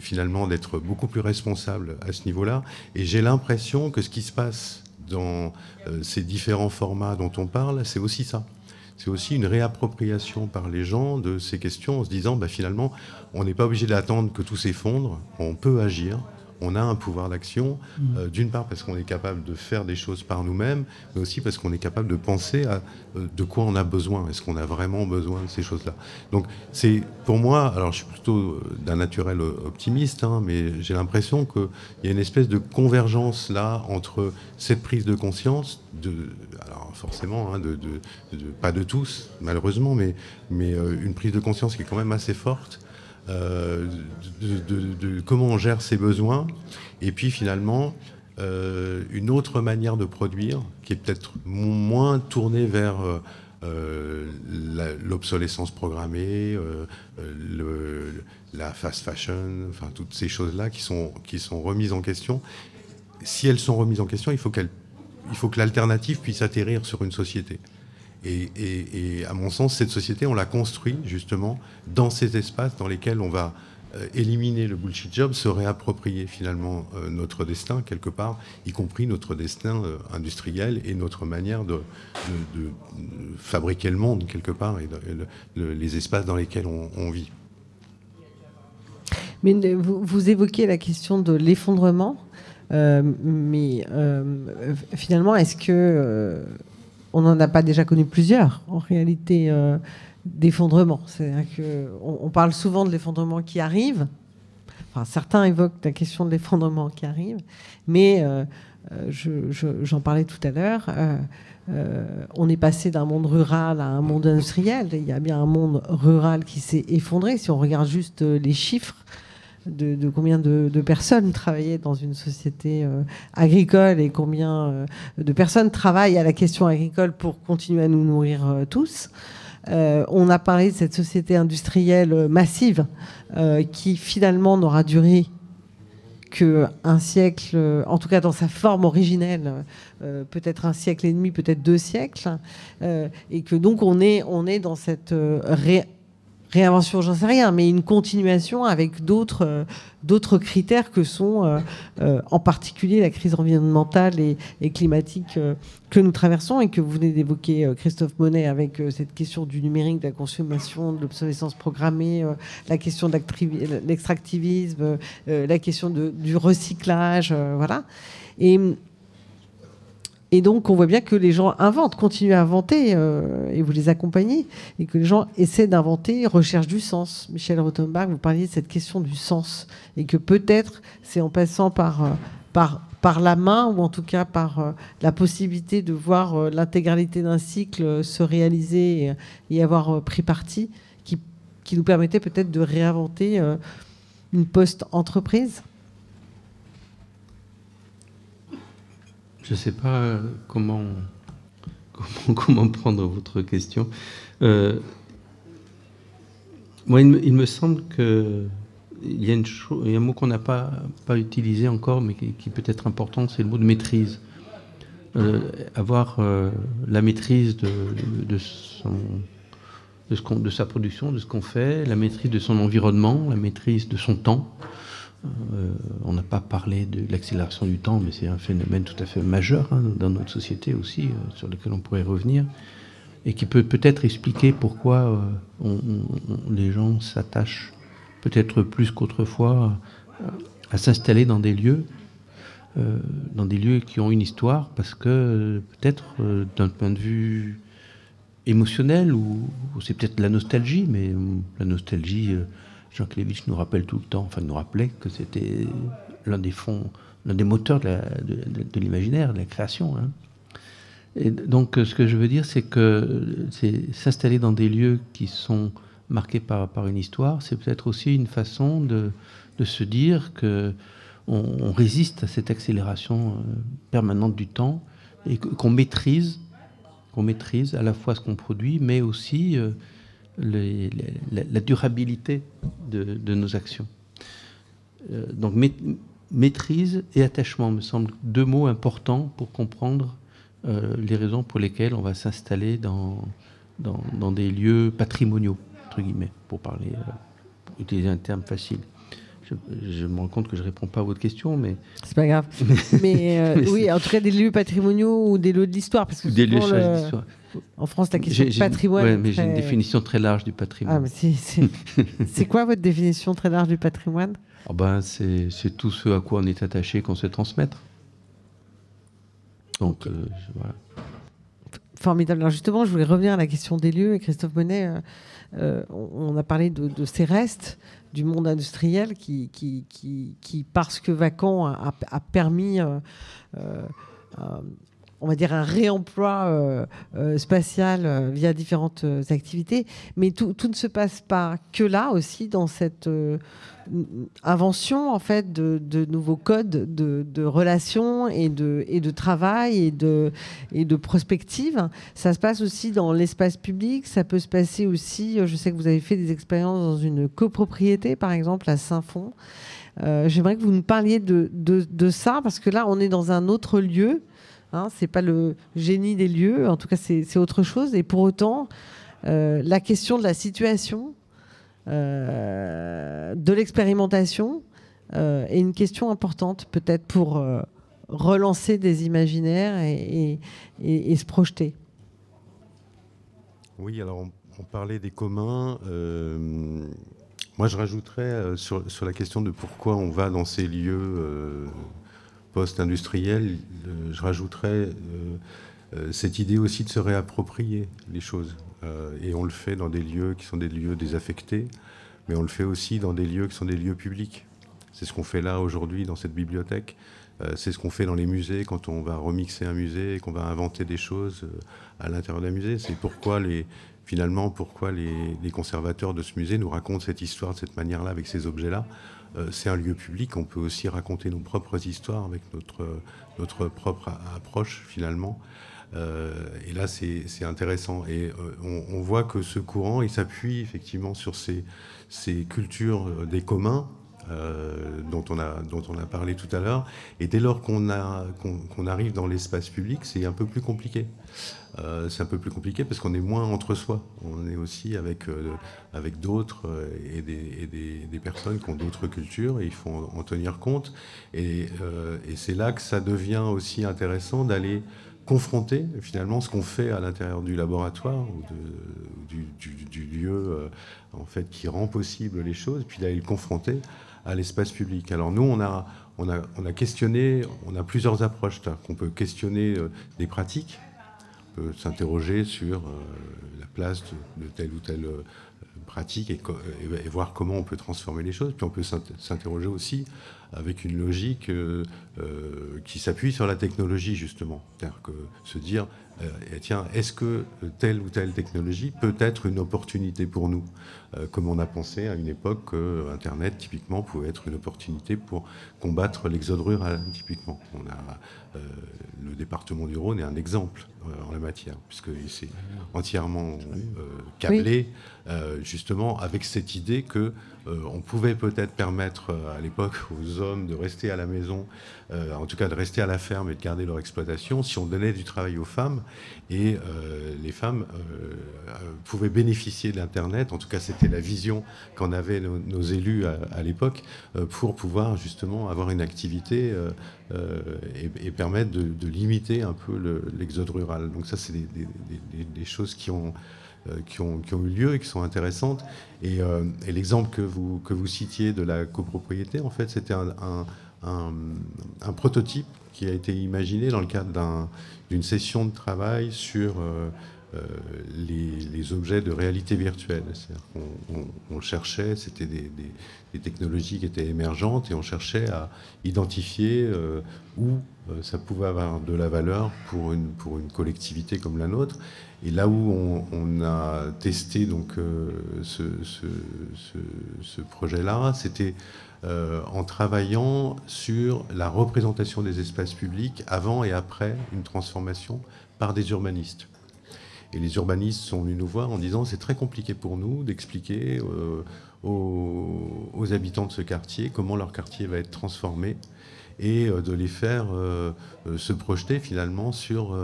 finalement d'être beaucoup plus responsable à ce niveau-là. Et j'ai l'impression que ce qui se passe dans euh, ces différents formats dont on parle, c'est aussi ça. C'est aussi une réappropriation par les gens de ces questions en se disant, bah, finalement, on n'est pas obligé d'attendre que tout s'effondre, on peut agir, on a un pouvoir d'action, mm. euh, d'une part parce qu'on est capable de faire des choses par nous-mêmes, mais aussi parce qu'on est capable de penser à euh, de quoi on a besoin, est-ce qu'on a vraiment besoin de ces choses-là? Donc c'est pour moi, alors je suis plutôt euh, d'un naturel optimiste, hein, mais j'ai l'impression qu'il y a une espèce de convergence là entre cette prise de conscience, de, alors forcément, hein, de, pas de tous malheureusement, mais, mais une prise de conscience qui est quand même assez forte euh, de, comment on gère ses besoins, et puis finalement euh, une autre manière de produire qui est peut-être moins tournée vers euh, l'obsolescence programmée, la fast fashion, enfin toutes ces choses-là qui sont, qui sont remises en question. Si elles sont remises en question, il faut, il faut que l'alternative puisse atterrir sur une société. Et, à mon sens, cette société, on l'a construit justement dans ces espaces dans lesquels on va euh, éliminer le bullshit job, se réapproprier finalement euh, notre destin quelque part, y compris notre destin euh, industriel et notre manière de, fabriquer le monde quelque part et, les espaces dans lesquels on, vit. Mais vous, vous, évoquez la question de l'effondrement, mais finalement, est-ce que on n'en a pas déjà connu plusieurs en réalité d'effondrement. C'est-à-dire qu'on on parle souvent de l'effondrement qui arrive. Enfin, certains évoquent la question de l'effondrement qui arrive, mais euh, euh, j'en parlais tout à l'heure. Euh, on est passé d'un monde rural à un monde industriel. Il y a bien un monde rural qui s'est effondré. Si on regarde juste les chiffres de, combien de, personnes travaillaient dans une société agricole et combien de personnes travaillent à la question agricole pour continuer à nous nourrir tous. Euh, on a parlé de cette société industrielle euh, massive euh, qui finalement n'aura duré qu'un siècle, en tout cas dans sa forme originelle, peut-être un siècle et demi, peut-être deux siècles, et que donc on est, on est dans cette réinvention, j'en sais rien, mais une continuation avec d'autres euh, critères que sont euh, euh, en particulier la crise environnementale et, climatique que nous traversons et que vous venez d'évoquer Christophe Monet avec cette question du numérique, de la consommation, de l'obsolescence programmée, la question de l'extractivisme, la question du recyclage, voilà. Et et donc, on voit bien que les gens inventent, continuent à inventer, euh, et vous les accompagnez, et que les gens essaient d'inventer, recherchent du sens. Michel Rottenbach, vous parliez de cette question du sens, et que peut-être c'est en passant par, euh, par, la main, ou en tout cas par euh, la possibilité de voir l'intégralité d'un cycle se réaliser et, y avoir pris parti, qui, qui nous permettait peut-être de réinventer une post-entreprise. Je ne sais pas comment, comment, prendre votre question. Euh, moi, il me, semble qu'il y, y a un mot qu'on n'a pas, pas utilisé encore, mais qui, peut être important, c'est le mot de maîtrise. Euh, avoir euh, la maîtrise de, de, son, de, ce de sa production, de ce qu'on fait, la maîtrise de son environnement, la maîtrise de son temps. Euh, on n'a pas parlé de l'accélération du temps, mais c'est un phénomène tout à fait majeur hein, dans notre société aussi, euh, sur lequel on pourrait revenir, et qui peut peut-être expliquer pourquoi euh, les gens s'attachent peut-être plus qu'autrefois à s'installer dans des lieux, dans des lieux qui ont une histoire, parce que peut-être d'un point de vue émotionnel, ou, ou c'est peut-être la nostalgie, mais la nostalgie Jean Klevich nous rappelle tout le temps, enfin nous rappelait que c'était l'un des fonds, l'un des moteurs de, l'imaginaire, de, la création. Hein. Et donc ce que je veux dire, c'est que s'installer dans des lieux qui sont marqués par, une histoire, c'est peut-être aussi une façon de, se dire que on, résiste à cette accélération euh, permanente du temps et qu'on maîtrise, qu'on maîtrise à la fois ce qu'on produit, mais aussi la, durabilité de, nos actions. Euh, donc maîtrise et attachement me semblent deux mots importants pour comprendre euh, les raisons pour lesquelles on va s'installer dans, dans, des lieux patrimoniaux, entre guillemets, pour parler, euh, pour utiliser un terme facile. Je, me rends compte que je réponds pas à votre question, mais c'est pas grave. mais, oui, en tout cas des lieux patrimoniaux ou des lieux de l'histoire, parce que des lieux de l'histoire. En France, la question du patrimoine. Oui, mais j'ai une définition très large du patrimoine. Ah, c'est quoi votre définition très large du patrimoine? Oh ben, C'est tout ce à quoi on est attaché, qu'on sait transmettre. Donc, euh, voilà. Formidable. Alors justement, je voulais revenir à la question des lieux. Et Christophe Bonnet, euh, euh, on a parlé de, ces restes du monde industriel qui, qui, qui, parce que vacant, a, permis on va dire, un réemploi euh, euh, spatial euh, via différentes activités. Mais tout, ne se passe pas que là aussi, dans cette invention en fait de, nouveaux codes de, relations et de, travail et de, et. Ça se passe aussi dans l'espace public. Ça peut se passer aussi, je sais que vous avez fait des expériences dans une copropriété, par exemple, à Saint-Fond. J'aimerais que vous nous parliez de, ça, parce que là, on est dans un autre lieu Hein, c'est pas le génie des lieux, en tout cas c'est autre chose. Et pour autant, euh, la question de la situation de l'expérimentation et une question importante peut-être pour relancer des imaginaires et, se projeter. Oui, alors on, parlait des communs. moi, je rajouterais sur, la question de pourquoi on va dans ces lieux post-industriels, je rajouterais euh, cette idée aussi de se réapproprier les choses. Euh, et on le fait dans des lieux qui sont des lieux désaffectés, mais on le fait aussi dans des lieux qui sont des lieux publics. C'est ce qu'on fait là aujourd'hui dans cette bibliothèque. Euh, c'est ce qu'on fait dans les musées quand on va remixer un musée, qu'on va inventer des choses à l'intérieur d'un musée. C'est pourquoi les, finalement pourquoi les, les, conservateurs de ce musée nous racontent cette histoire de cette manière-là, avec ces objets-là. c'est un lieu public, on peut aussi raconter nos propres histoires avec notre, notre propre approche finalement. Euh, et là, c'est intéressant. Et euh, on, voit que ce courant, il s'appuie effectivement sur ces, ces cultures euh, des communs, dont, on a, dont on a parlé tout à l'heure. Et dès lors qu'on qu'on arrive dans l'espace public, c'est un peu plus compliqué. c'est un peu plus compliqué parce qu'on est moins entre soi. On est aussi avec, avec d'autres et, des, et des, des, personnes qui ont d'autres cultures et il faut en, tenir compte. Et, et c'est là que ça devient aussi intéressant d'aller confronter finalement ce qu'on fait à l'intérieur du laboratoire ou du, lieu euh, en fait qui rend possible les choses, puis d'aller le confronter à l'espace public. Alors nous, on a, on a, on a questionné, on a plusieurs approches. qu'on peut questionner euh, des pratiques, on peut s'interroger sur euh, la place de, telle ou telle pratique et, voir comment on peut transformer les choses. Puis on peut s'interroger aussi avec une logique euh, euh, qui s'appuie sur la technologie, justement. C'est-à-dire que se dire, euh, eh, tiens, est-ce que telle ou telle technologie peut être une opportunité pour nous? Comme on a pensé à une époque que Internet, typiquement, pouvait être une opportunité pour combattre l'exode rural, typiquement. On a, le département du Rhône est un exemple en la matière, puisque c'est entièrement câblé, justement, avec cette idée que on pouvait peut-être permettre à l'époque aux hommes de rester à la maison, euh, en tout cas de rester à la ferme et de garder leur exploitation, si on donnait du travail aux femmes. Et euh, les femmes euh, pouvaient bénéficier de l'Internet, en tout cas c'était la vision qu'en avaient nos, élus à, l'époque, pour pouvoir justement avoir une activité et, permettre de, limiter un peu l'exode rural. Donc ça c'est des, choses qui ont... Qui ont, qui ont, eu lieu et qui sont intéressantes. Et, et l'exemple que vous, que vous citiez de la copropriété, en fait, c'était un, prototype qui a été imaginé dans le cadre d'une session de travail sur euh, euh, les, objets de réalité virtuelle. On, cherchait, c'était des, technologies qui étaient émergentes et on cherchait à identifier euh, où ça pouvait avoir de la valeur pour une, pour une collectivité comme la nôtre. Et là où on, a testé donc, ce, ce projet-là, c'était euh, en travaillant sur la représentation des espaces publics avant et après une transformation par des urbanistes. Et les urbanistes sont venus nous voir en disant c'est très compliqué pour nous d'expliquer euh, aux, habitants de ce quartier comment leur quartier va être transformé et euh, de les faire se projeter finalement sur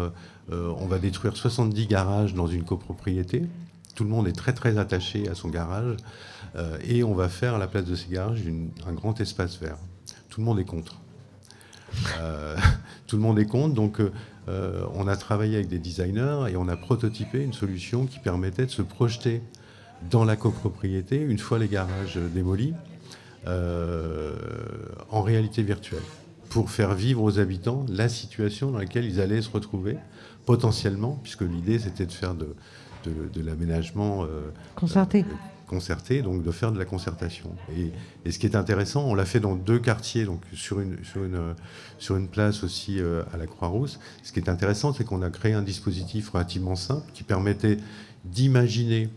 on va détruire 70 garages dans une copropriété. Tout le monde est très très attaché à son garage. Euh, et on va faire à la place de ces garages un grand espace vert. Tout le monde est contre. Euh, tout le monde est contre. Donc, euh, on a travaillé avec des designers et on a prototypé une solution qui permettait de se projeter dans la copropriété une fois les garages démolis en réalité virtuelle pour faire vivre aux habitants la situation dans laquelle ils allaient se retrouver potentiellement, puisque l'idée c'était de faire de, de, l'aménagement concerté concerter, donc de faire de la concertation. Et, ce qui est intéressant, on l'a fait dans deux quartiers, donc sur une, sur une, sur une place aussi euh, à la Croix-Rousse. Ce qui est intéressant, c'est qu'on a créé un dispositif relativement simple qui permettait d'imaginer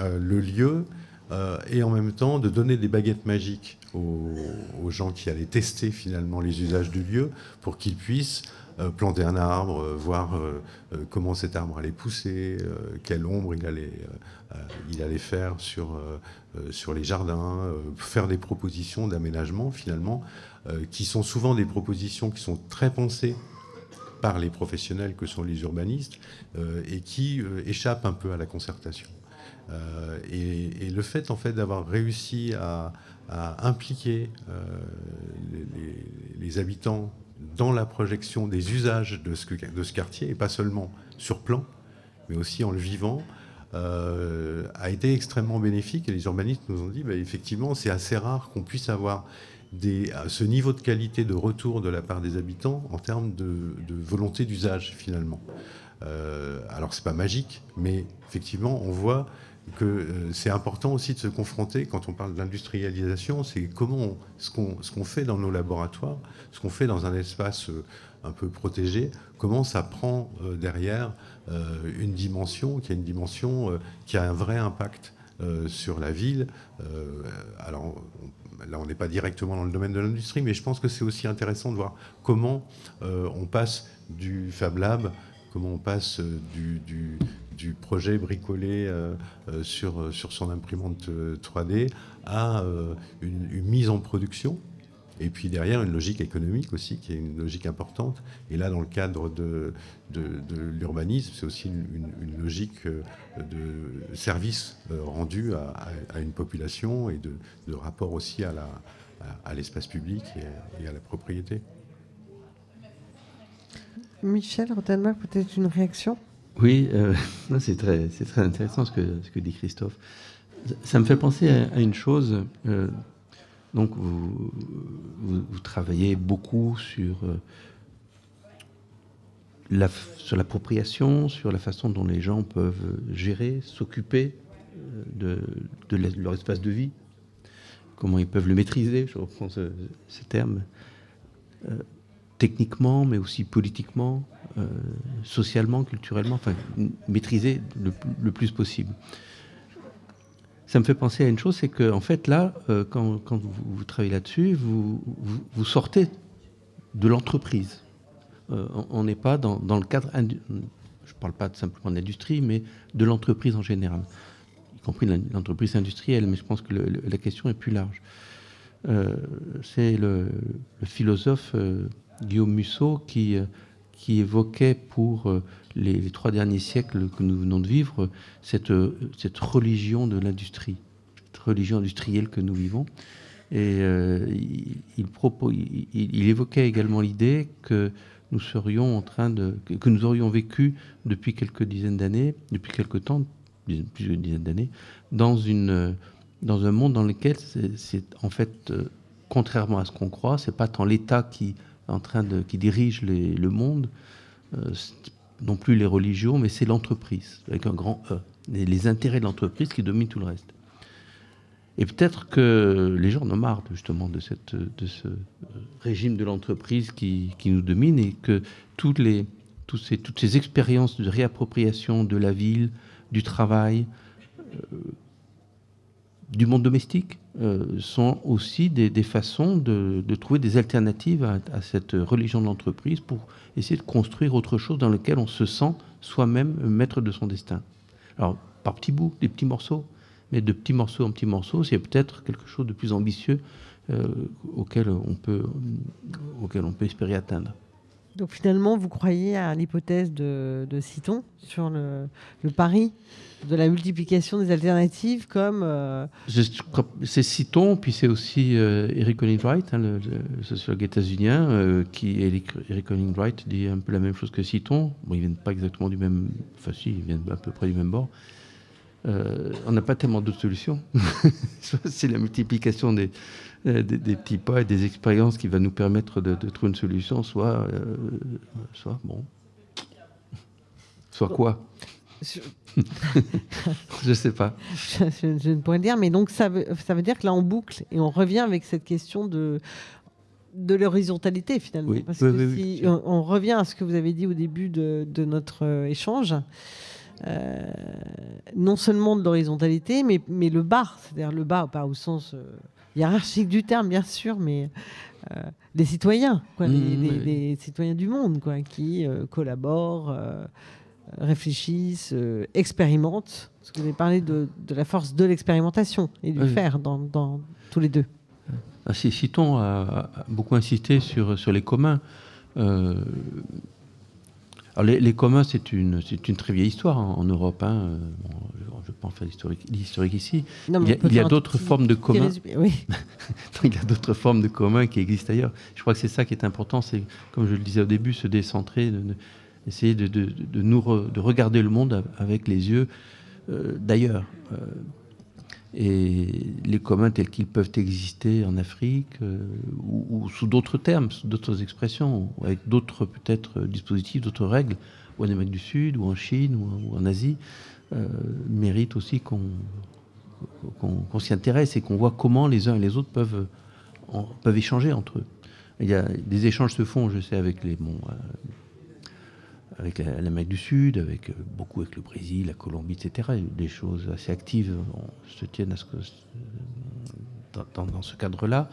euh, le lieu euh, et en même temps de donner des baguettes magiques aux, aux, gens qui allaient tester finalement les usages du lieu pour qu'ils puissent euh, planter un arbre, euh, voir euh, comment cet arbre allait pousser, quelle ombre il allait, il allait faire sur, sur les jardins, faire des propositions d'aménagement finalement, qui sont souvent des propositions qui sont très pensées par les professionnels que sont les urbanistes et qui échappent un peu à la concertation. Et, le fait en fait d'avoir réussi à, impliquer les, habitants dans la projection des usages de ce, quartier, et pas seulement sur plan, mais aussi en le vivant, euh, a été extrêmement bénéfique. Et les urbanistes nous ont dit, bah, effectivement, c'est assez rare qu'on puisse avoir ce niveau de qualité de retour de la part des habitants en termes de, volonté d'usage, finalement. Euh, alors, c'est pas magique, mais effectivement, on voit que euh, c'est important aussi de se confronter, quand on parle d'industrialisation, c'est comment ce qu'on fait dans nos laboratoires, ce qu'on fait dans un espace euh, un peu protégé, comment ça prend euh, derrière une dimension qui a une dimension qui a un vrai impact sur la ville. alors là, on n'est pas directement dans le domaine de l'industrie, mais je pense que c'est aussi intéressant de voir comment on passe du Fab Lab, comment on passe du, du projet bricolé euh, euh, sur, sur son imprimante 3D euh, à une, mise en production. Et puis derrière, une logique économique aussi, qui est une logique importante. Et là, dans le cadre de, l'urbanisme, c'est aussi une, logique de service rendu à, une population et de, rapport aussi à, l'espace public et, à la propriété. Michel Rotenbach, peut-être une réaction? Oui, euh, c'est très, intéressant ce que, dit Christophe. Ça me fait penser à, une chose. Euh, donc, vous, travaillez beaucoup sur, euh, la, sur l'appropriation, sur la façon dont les gens peuvent gérer, s'occuper de, leur espace de vie, comment ils peuvent le maîtriser, je reprends ce terme, techniquement, mais aussi politiquement. Euh, socialement, culturellement, enfin, maîtriser le, plus possible. Ça me fait penser à une chose, c'est que en fait là, euh, quand, vous, travaillez là-dessus, vous, sortez de l'entreprise. Euh, on n'est pas dans, le cadre, je ne parle pas simplement d'industrie, mais de l'entreprise en général, y compris l'entreprise industrielle, mais je pense que la question est plus large. c'est le, philosophe Guillaume Musso qui qui évoquait pour euh, les, trois derniers siècles que nous venons de vivre cette, euh, cette religion de l'industrie, cette religion industrielle que nous vivons. Et euh, il, il, évoquait également l'idée que nous serions en train de, que nous aurions vécu depuis quelques dizaines d'années, depuis quelques temps, plus d'une dizaine d'années, dans une, dans un monde dans lequel c'est en fait, contrairement à ce qu'on croit, c'est pas tant l'État qui en train de, qui dirige le monde, euh, non plus les religions, mais c'est l'entreprise, avec un grand E, les, intérêts de l'entreprise qui dominent tout le reste. Et peut-être que les gens en ont marre justement de, cette, de ce régime de l'entreprise qui, qui, nous domine et que toutes, les, toutes, ces, toutes ces expériences de réappropriation de la ville, du travail, euh, du monde domestique euh, sont aussi des, façons de, trouver des alternatives à, cette religion de l'entreprise pour essayer de construire autre chose dans lequel on se sent soi-même maître de son destin. Alors, par petits bouts, des petits morceaux, mais de petits morceaux en petits morceaux, c'est peut-être quelque chose de plus ambitieux euh, auquel, on peut, auquel on peut espérer atteindre. Donc finalement, vous croyez à l'hypothèse de, Citon sur le, pari de la multiplication des alternatives comme... Euh, c'est Citon, puis c'est aussi euh, Eric Conning Wright, hein, le, sociologue états-unien, euh, qui, Eric, dit un peu la même chose que Citon. Bon, ils viennent pas exactement du même... Enfin si, ils viennent à peu près du même bord. on n'a pas tellement d'autres solutions. c'est la multiplication des, euh, des, petits pas et des expériences qui va nous permettre de, trouver une solution, soit, euh, soit bon, soit quoi? Je... ne sais pas. Je, ne pourrais dire, mais donc ça veut, ça veut dire que là on boucle et on revient avec cette question de de l'horizontalité finalement. Parce que si on, revient à ce que vous avez dit au début de, de notre euh, échange, non seulement de l'horizontalité, mais, mais le bas, c'est-à-dire le bas, pas au sens hiérarchique du terme, bien sûr, mais euh, des citoyens, quoi, des, mmh, citoyens du monde, quoi, qui euh, collaborent, euh, réfléchissent, expérimentent. Parce que vous avez parlé de, la force de l'expérimentation et du faire dans, tous les deux. Ah, Citon a, beaucoup insisté sur, sur les communs. Alors les, les communs, c'est une, c'est une très vieille histoire en, en Europe. hein. Bon, je ne vais pas en faire l'historique, ici. Non, Il y a- il y d'autres formes de communs. Oui. il y a d'autres formes de communs qui existent ailleurs. Je crois que c'est ça qui est important, c'est, comme je le disais au début, se décentrer, de, de- essayer de, de- de nous re- de regarder le monde avec les yeux euh, d'ailleurs. Euh, et les communs tels qu'ils peuvent exister en Afrique, euh, ou, ou sous d'autres termes, sous d'autres expressions, avec d'autres peut-être dispositifs, d'autres règles, ou en Amérique du Sud, ou en Chine, ou en, Asie, euh, méritent aussi qu'on qu'on s'y intéresse et qu'on voit comment les uns et les autres peuvent, en- peuvent échanger entre eux. Il y a, des échanges se font, je sais, avec les euh, avec la- l'Amérique du Sud, avec euh, beaucoup avec le Brésil, la Colombie, etc. Des choses assez actives se tiennent que dans, ce cadre-là.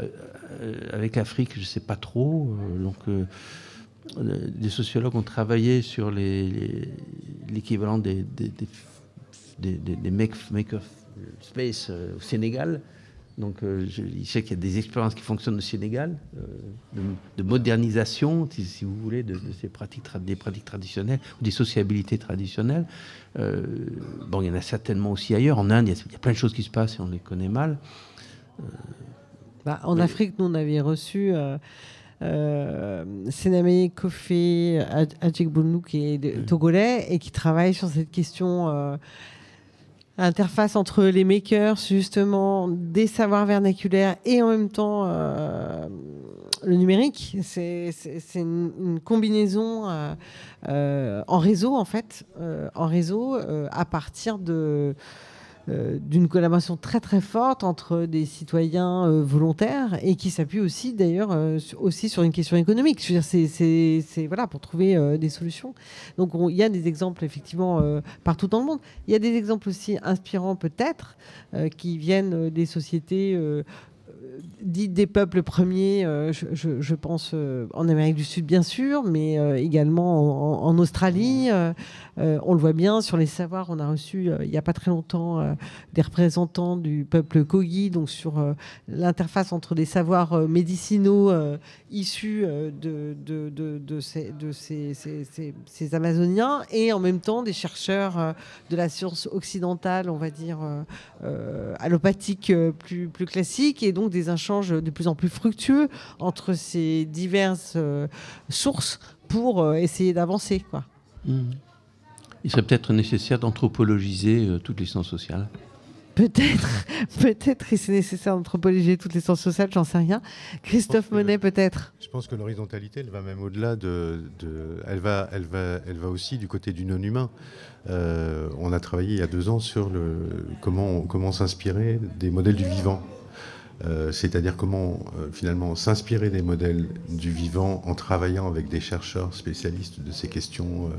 Euh, euh, avec l'Afrique, je ne sais pas trop. euh, donc, euh, euh, des sociologues ont travaillé sur l'équivalent des, make, make of space euh, au Sénégal. Donc, euh, je, je sais qu'il y a des expériences qui fonctionnent au Sénégal, euh, de, de modernisation, si, si vous voulez, de, de ces pratiques, des pratiques traditionnelles ou des sociabilités traditionnelles. Euh, bon, il y en a certainement aussi ailleurs. En Inde, il y, a, il y a plein de choses qui se passent et on les connaît mal. Bah, en Mais- Afrique, nous, on avait reçu euh, euh, Sename Kofi Adjegbonu, qui est de- togolais et qui travaille sur cette question euh, interface entre les makers, justement, des savoirs vernaculaires et en même temps euh, le numérique. C'est une, une combinaison euh, euh, en réseau, en fait, en réseau à partir de euh, d'une collaboration très très forte entre des citoyens euh, volontaires et qui s'appuie aussi d'ailleurs euh, aussi sur une question économique. Je veux dire, c'est- voilà pour trouver des solutions. Donc on- il y a des exemples effectivement partout dans le monde. Il y a des exemples aussi inspirants peut-être qui viennent des sociétés. Dites des peuples premiers, euh, je, je- je pense euh, en Amérique du Sud bien sûr, mais euh, également en, en Australie. euh, on le voit bien sur les savoirs. On a reçu il n'y a pas très longtemps des représentants du peuple Kogi, donc sur l'interface entre les savoirs médicinaux issus de, de, de, de ces, de ces, ces- ces- ces Amazoniens et en même temps des chercheurs de la science occidentale, on va dire allopathique plus, plus classique, et donc des échanges de plus en plus fructueux entre ces diverses euh, sources pour euh, essayer d'avancer. quoi. Il serait peut-être nécessaire d'anthropologiser euh, toutes les sciences sociales. Peut-être, peut-être que c'est nécessaire d'anthropologiser toutes les sciences sociales, j'en sais rien. Christophe Monet, peut-être. Je pense que l'horizontalité, elle va même au-delà de, de- elle va, elle va, elle va aussi du côté du non-humain. Euh, on a travaillé il y a deux ans sur le comment, comment s'inspirer des modèles du vivant. Euh, C'est-à-dire comment euh, finalement s'inspirer des modèles du vivant en travaillant avec des chercheurs spécialistes de ces questions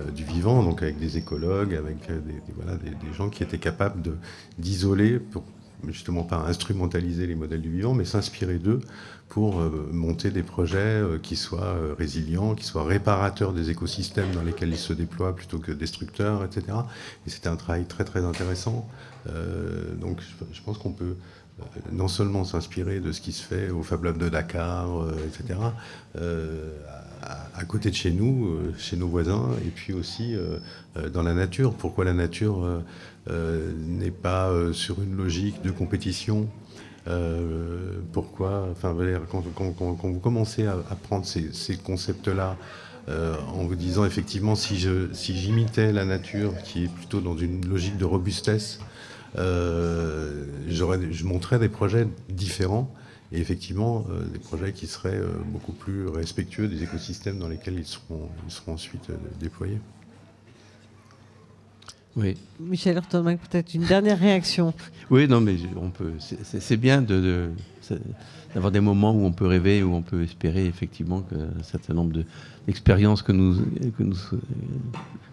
euh, du vivant, donc avec des écologues, avec des, des- gens qui étaient capables d'isoler pour justement pas instrumentaliser les modèles du vivant, mais s'inspirer d'eux pour monter des projets qui soient résilients, qui soient réparateurs des écosystèmes dans lesquels ils se déploient plutôt que destructeurs, etc. Et c'était un travail très très intéressant. Donc je, pense qu'on peut non seulement s'inspirer de ce qui se fait au Fab Lab de Dakar, euh, etc., euh, à, côté de chez nous, euh, chez nos voisins, et puis aussi euh, euh, dans la nature. Pourquoi la nature euh, euh, n'est pas euh, sur une logique de compétition euh, pourquoi, enfin, quand, quand- vous commencez à, à prendre ces, concepts-là, euh, en vous disant effectivement, si j'imitais la nature, qui est plutôt dans une logique de robustesse, euh, je montrais des projets différents et effectivement euh, des projets qui seraient euh, beaucoup plus respectueux des écosystèmes dans lesquels ils seront, ils seront ensuite euh, déployés. Oui. Michel Ortomac, peut-être une dernière réaction. Oui, non, mais on peut. c'est- bien de, de- c'est- d'avoir des moments où on peut rêver, où on peut espérer effectivement qu'un certain nombre de- d'expériences que nous, que, nous, que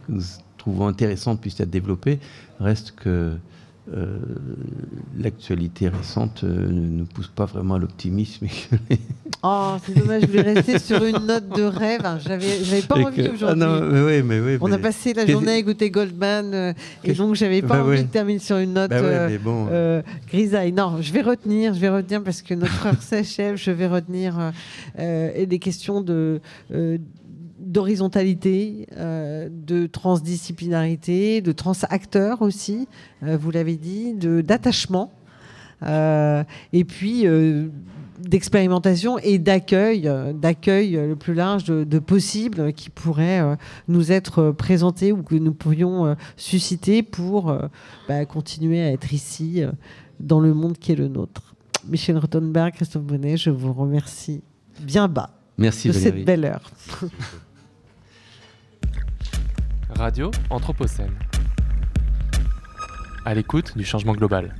nous trouvons intéressantes puissent être développées. Reste que euh, l'actualité récente euh, ne nous pousse pas vraiment à l'optimisme. Oh, c'est dommage, je voulais rester sur une note de rêve. hein. J'avais, j'avais pas et envie que- aujourd'hui. Ah non, mais oui, mais oui. On mais- a passé la journée à écouter Goldman euh, et donc j'avais pas Bah envie ouais. de terminer sur une note Bah ouais, bon. grisaille. Non, je vais retenir, je vais retenir parce que notre heure s'achève. Je vais retenir et des questions de d'horizontalité, euh, de transdisciplinarité, de transacteur aussi, euh, vous l'avez dit, d'attachement, euh, et puis d'expérimentation et d'accueil, d'accueil le plus large de, possibles qui pourraient nous être présentés ou que nous pourrions susciter pour bah, continuer à être ici dans le monde qui est le nôtre. Michel Rottenberg, Christophe Bonnet, je vous remercie bien bas Merci de cette belle heure. Radio Anthropocène. À l'écoute du changement global.